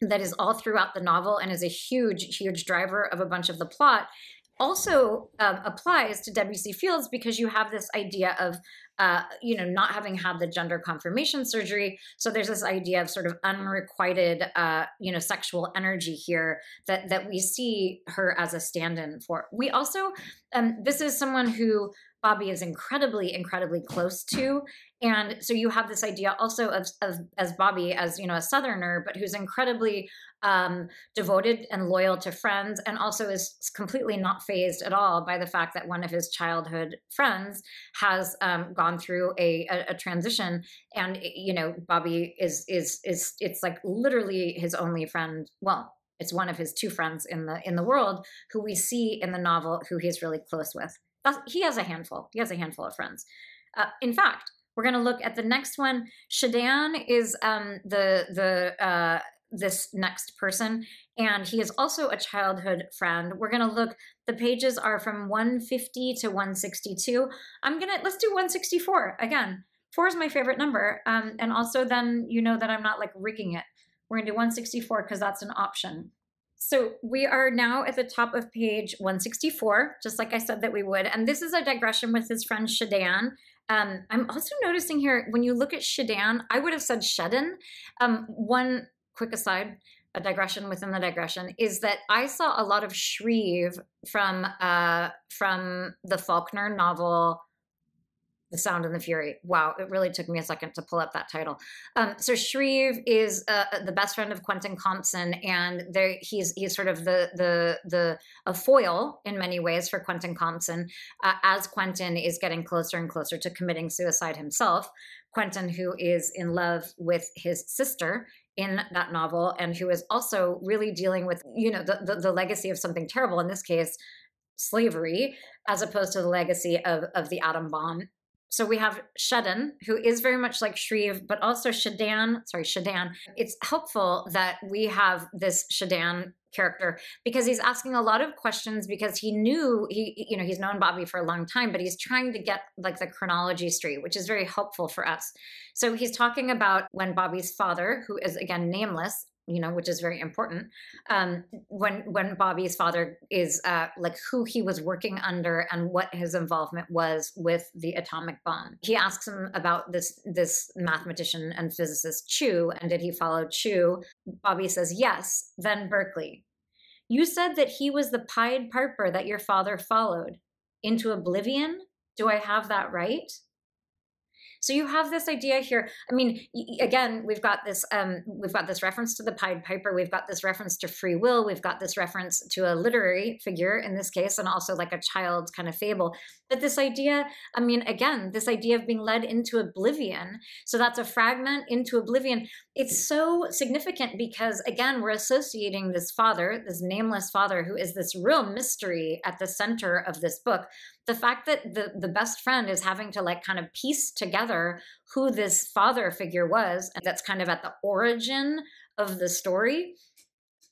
that is all throughout the novel and is a huge, huge driver of a bunch of the plot also um, applies to Debussy Fields because you have this idea of, uh, you know, not having had the gender confirmation surgery. So there's this idea of sort of unrequited, uh, you know, sexual energy here that that we see her as a stand-in for. We also, um, this is someone who Bobby is incredibly, incredibly close to. And so you have this idea also of, of as Bobby as, you know, a Southerner, but who's incredibly um, devoted and loyal to friends and also is completely not phased at all by the fact that one of his childhood friends has um, gone through a, a, a transition. And, you know, Bobby is, is, is, it's like literally his only friend. Well, it's one of his two friends in the in the world who we see in the novel who he's really close with he has a handful. He has a handful of friends. Uh, in fact, we're going to look at the next one. Sheddan is um, the the uh, this next person, and he is also a childhood friend. We're going to look. The pages are from 150 to 162. I'm gonna let's do 164 again. Four is my favorite number, um, and also then you know that I'm not like rigging it. We're gonna do 164 because that's an option. So we are now at the top of page 164, just like I said that we would. And this is a digression with his friend Sheddan. Um, I'm also noticing here, when you look at Sheddan, I would have said Shedden. Um, one quick aside, a digression within the digression, is that I saw a lot of Shreve from uh, from the Faulkner novel the Sound and the Fury. Wow, it really took me a second to pull up that title. Um, so Shreve is uh, the best friend of Quentin Compson, and there he's he's sort of the the the a foil in many ways for Quentin Compson uh, as Quentin is getting closer and closer to committing suicide himself. Quentin, who is in love with his sister in that novel, and who is also really dealing with you know the, the, the legacy of something terrible in this case slavery as opposed to the legacy of, of the atom bomb so we have Shedden, who is very much like Shreve, but also Sheddan. Sorry, Sheddan. It's helpful that we have this Sheddan character because he's asking a lot of questions because he knew he you know he's known Bobby for a long time but he's trying to get like the chronology straight which is very helpful for us so he's talking about when Bobby's father who is again nameless you know, which is very important. Um, when when Bobby's father is uh, like who he was working under and what his involvement was with the atomic bomb. He asks him about this this mathematician and physicist Chu, and did he follow Chu? Bobby says yes. Then Berkeley. You said that he was the Pied Piper that your father followed into oblivion. Do I have that right? So you have this idea here. I mean, again, we've got this um, we've got this reference to the Pied Piper. We've got this reference to free will. We've got this reference to a literary figure in this case, and also like a child's kind of fable. But this idea, I mean, again, this idea of being led into oblivion. So that's a fragment into oblivion. It's so significant because again, we're associating this father, this nameless father, who is this real mystery at the center of this book the fact that the the best friend is having to like kind of piece together who this father figure was and that's kind of at the origin of the story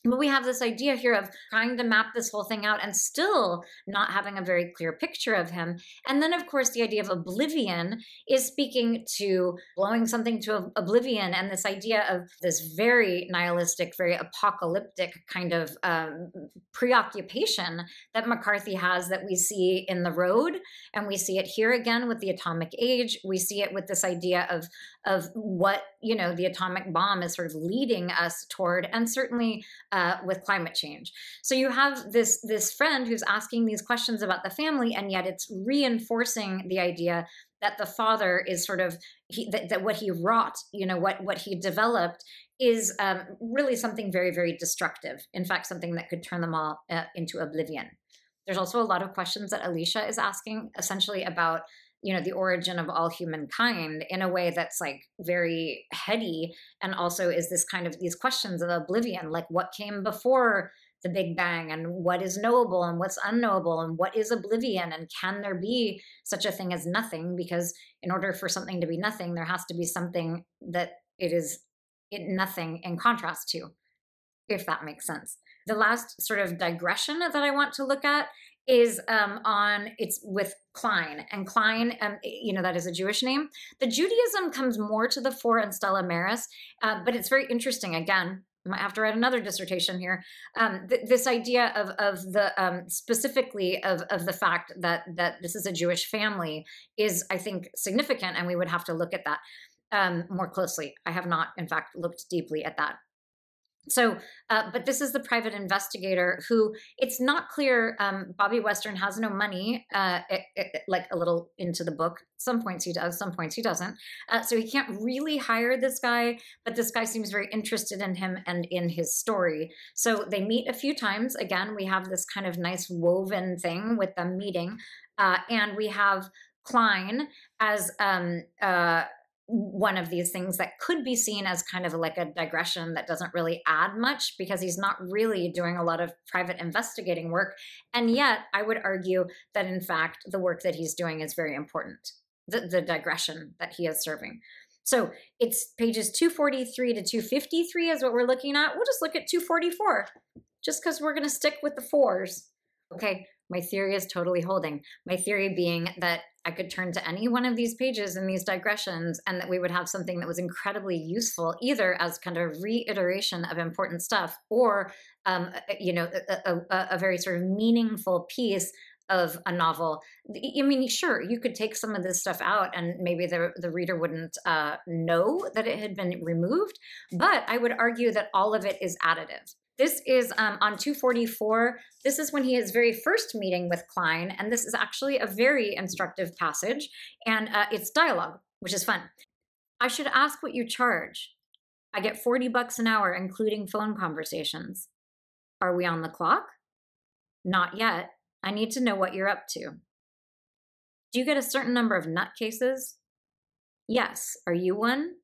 but we have this idea here of trying to map this whole thing out and still not having a very clear picture of him. And then, of course, the idea of oblivion is speaking to blowing something to oblivion and this idea of this very nihilistic, very apocalyptic kind of um, preoccupation that McCarthy has that we see in The Road. And we see it here again with the atomic age. We see it with this idea of, of what, you know, the atomic bomb is sort of leading us toward. And certainly, uh, with climate change. So you have this this friend who's asking these questions about the family, and yet it's reinforcing the idea that the father is sort of he, that, that what he wrought, you know, what what he developed is um, really something very very destructive. In fact, something that could turn them all uh, into oblivion. There's also a lot of questions that Alicia is asking, essentially about you know the origin of all humankind in a way that's like very heady and also is this kind of these questions of oblivion like what came before the big bang and what is knowable and what's unknowable and what is oblivion and can there be such a thing as nothing? Because in order for something to be nothing there has to be something that it is it nothing in contrast to if that makes sense. The last sort of digression that i want to look at is um, on it's with Kline and Kline, um, you know that is a Jewish name. The Judaism comes more to the fore in Stella Maris, uh, but it's very interesting. Again, I might have to write another dissertation here. Um, th- this idea of of the um, specifically of of the fact that that this is a Jewish family is, I think, significant, and we would have to look at that um, more closely. I have not, in fact, looked deeply at that. So, uh, but this is the private investigator who it's not clear. Um, Bobby Western has no money, uh, it, it, like a little into the book. Some points he does, some points he doesn't. Uh, so he can't really hire this guy, but this guy seems very interested in him and in his story. So they meet a few times. Again, we have this kind of nice woven thing with them meeting. Uh, and we have Kline as um, uh, one of these things that could be seen as kind of like a digression that doesn't really add much because he's not really doing a lot of private investigating work. And yet, I would argue that in fact, the work that he's doing is very important, the, the digression that he is serving. So it's pages 243 to 253 is what we're looking at. We'll just look at 244 just because we're going to stick with the fours. Okay, my theory is totally holding. My theory being that I could turn to any one of these pages in these digressions and that we would have something that was incredibly useful, either as kind of reiteration of important stuff or, um, you know, a, a, a very sort of meaningful piece of a novel. I mean, sure, you could take some of this stuff out and maybe the, the reader wouldn't uh, know that it had been removed, but I would argue that all of it is additive. This is um, on 244. This is when he is very first meeting with Kline, and this is actually a very instructive passage, and uh, it's dialogue, which is fun. I should ask what you charge. I get 40 bucks an hour, including phone conversations. Are we on the clock? Not yet. I need to know what you're up to. Do you get a certain number of nutcases? Yes. Are you one?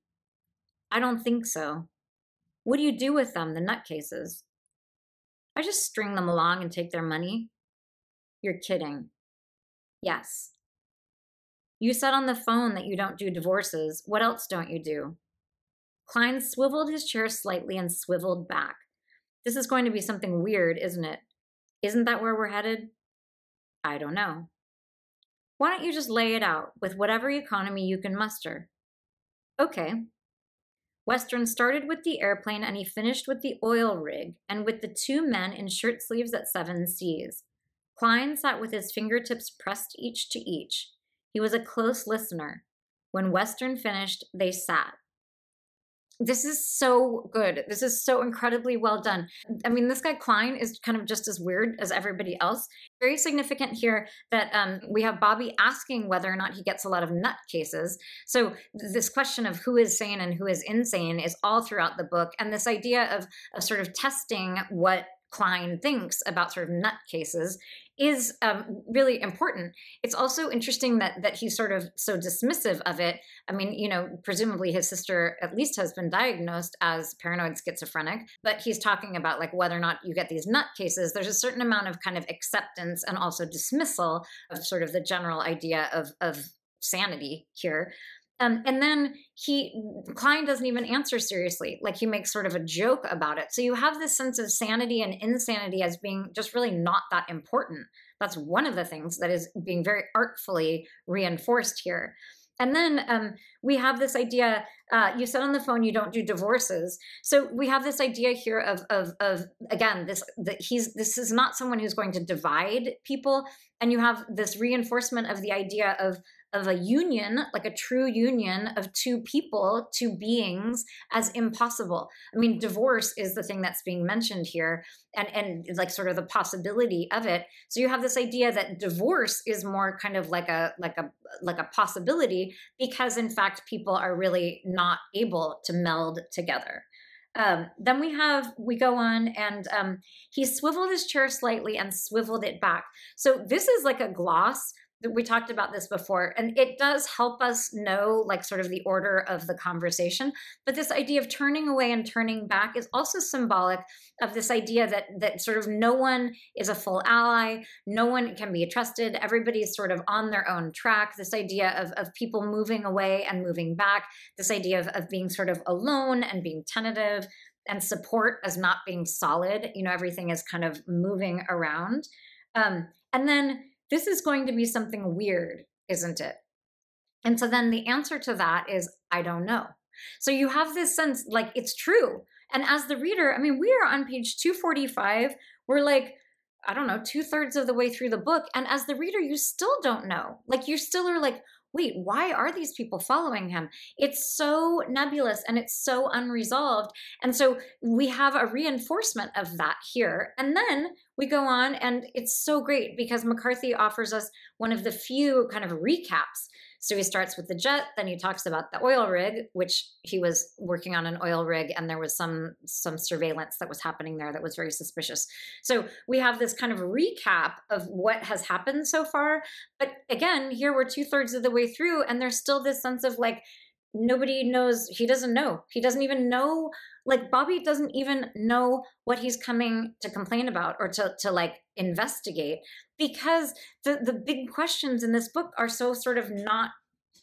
I don't think so. What do you do with them, the nutcases? I just string them along and take their money. You're kidding. Yes. You said on the phone that you don't do divorces. What else don't you do? Kline swiveled his chair slightly and swiveled back. This is going to be something weird, isn't it? Isn't that where we're headed? I don't know. Why don't you just lay it out with whatever economy you can muster? Okay, Western started with the airplane and he finished with the oil rig and with the two men in shirt sleeves at Seven Seas. Kline sat with his fingertips pressed each to each. He was a close listener. When Western finished, they sat. This is so good. This is so incredibly well done. I mean, this guy Kline is kind of just as weird as everybody else. Very significant here that um, we have Bobby asking whether or not he gets a lot of nut cases. So, this question of who is sane and who is insane is all throughout the book. And this idea of, of sort of testing what Kline thinks about sort of nut cases is um, really important. It's also interesting that that he's sort of so dismissive of it. I mean, you know, presumably his sister at least has been diagnosed as paranoid schizophrenic, but he's talking about like whether or not you get these nut cases. There's a certain amount of kind of acceptance and also dismissal of sort of the general idea of of sanity here. Um, and then he Kline doesn't even answer seriously. Like he makes sort of a joke about it. So you have this sense of sanity and insanity as being just really not that important. That's one of the things that is being very artfully reinforced here. And then um, we have this idea. Uh, you said on the phone you don't do divorces, so we have this idea here of of, of again this that he's this is not someone who's going to divide people, and you have this reinforcement of the idea of of a union, like a true union of two people, two beings, as impossible. I mean, divorce is the thing that's being mentioned here, and and like sort of the possibility of it. So you have this idea that divorce is more kind of like a like a like a possibility because in fact people are really not able to meld together. Um, then we have we go on and um, he swiveled his chair slightly and swiveled it back. So this is like a gloss we talked about this before and it does help us know like sort of the order of the conversation but this idea of turning away and turning back is also symbolic of this idea that that sort of no one is a full ally no one can be trusted everybody's sort of on their own track this idea of, of people moving away and moving back this idea of, of being sort of alone and being tentative and support as not being solid you know everything is kind of moving around. Um, and then this is going to be something weird, isn't it? And so then the answer to that is, I don't know. So you have this sense like it's true. And as the reader, I mean, we are on page 245. We're like, I don't know, two thirds of the way through the book. And as the reader, you still don't know. Like, you still are like, wait, why are these people following him? It's so nebulous and it's so unresolved. And so we have a reinforcement of that here. And then we go on, and it's so great because McCarthy offers us one of the few kind of recaps so he starts with the jet, then he talks about the oil rig, which he was working on an oil rig, and there was some some surveillance that was happening there that was very suspicious. So we have this kind of recap of what has happened so far. But again, here we're two thirds of the way through, and there's still this sense of like nobody knows he doesn't know. He doesn't even know like bobby doesn't even know what he's coming to complain about or to, to like investigate because the the big questions in this book are so sort of not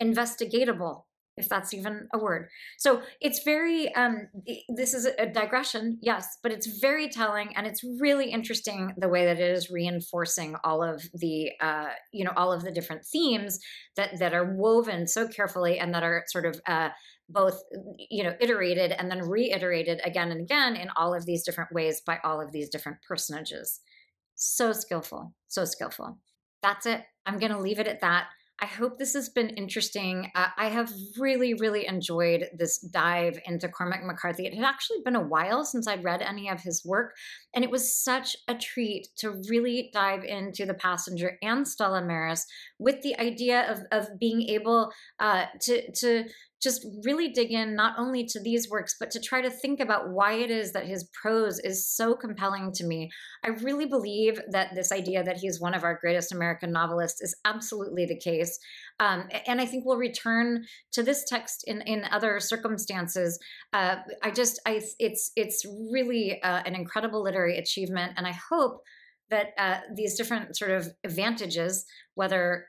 investigatable if that's even a word so it's very um this is a digression yes but it's very telling and it's really interesting the way that it is reinforcing all of the uh you know all of the different themes that that are woven so carefully and that are sort of uh both you know iterated and then reiterated again and again in all of these different ways by all of these different personages so skillful, so skillful. That's it. I'm going to leave it at that. I hope this has been interesting. Uh, I have really, really enjoyed this dive into Cormac McCarthy. It had actually been a while since I'd read any of his work, and it was such a treat to really dive into The Passenger and Stella Maris with the idea of, of being able uh, to, to just really dig in not only to these works, but to try to think about why it is that his prose is so compelling to me. I really believe that this idea that he's one of our greatest American novelists is absolutely the case. Um, and I think we'll return to this text in, in other circumstances. Uh, I just, I, it's, it's really uh, an incredible literary achievement. And I hope that uh, these different sort of advantages, whether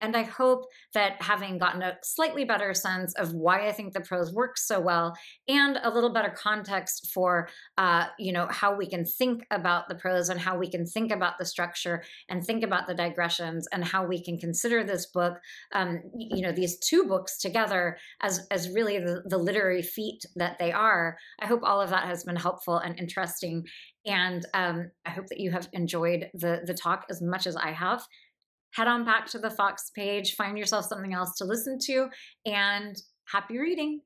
and I hope that having gotten a slightly better sense of why I think the prose works so well, and a little better context for, uh, you know, how we can think about the prose and how we can think about the structure and think about the digressions and how we can consider this book, um, you know, these two books together as as really the, the literary feat that they are. I hope all of that has been helpful and interesting, and um, I hope that you have enjoyed the the talk as much as I have head on back to the Foxed Page, find yourself something else to listen to, and happy reading.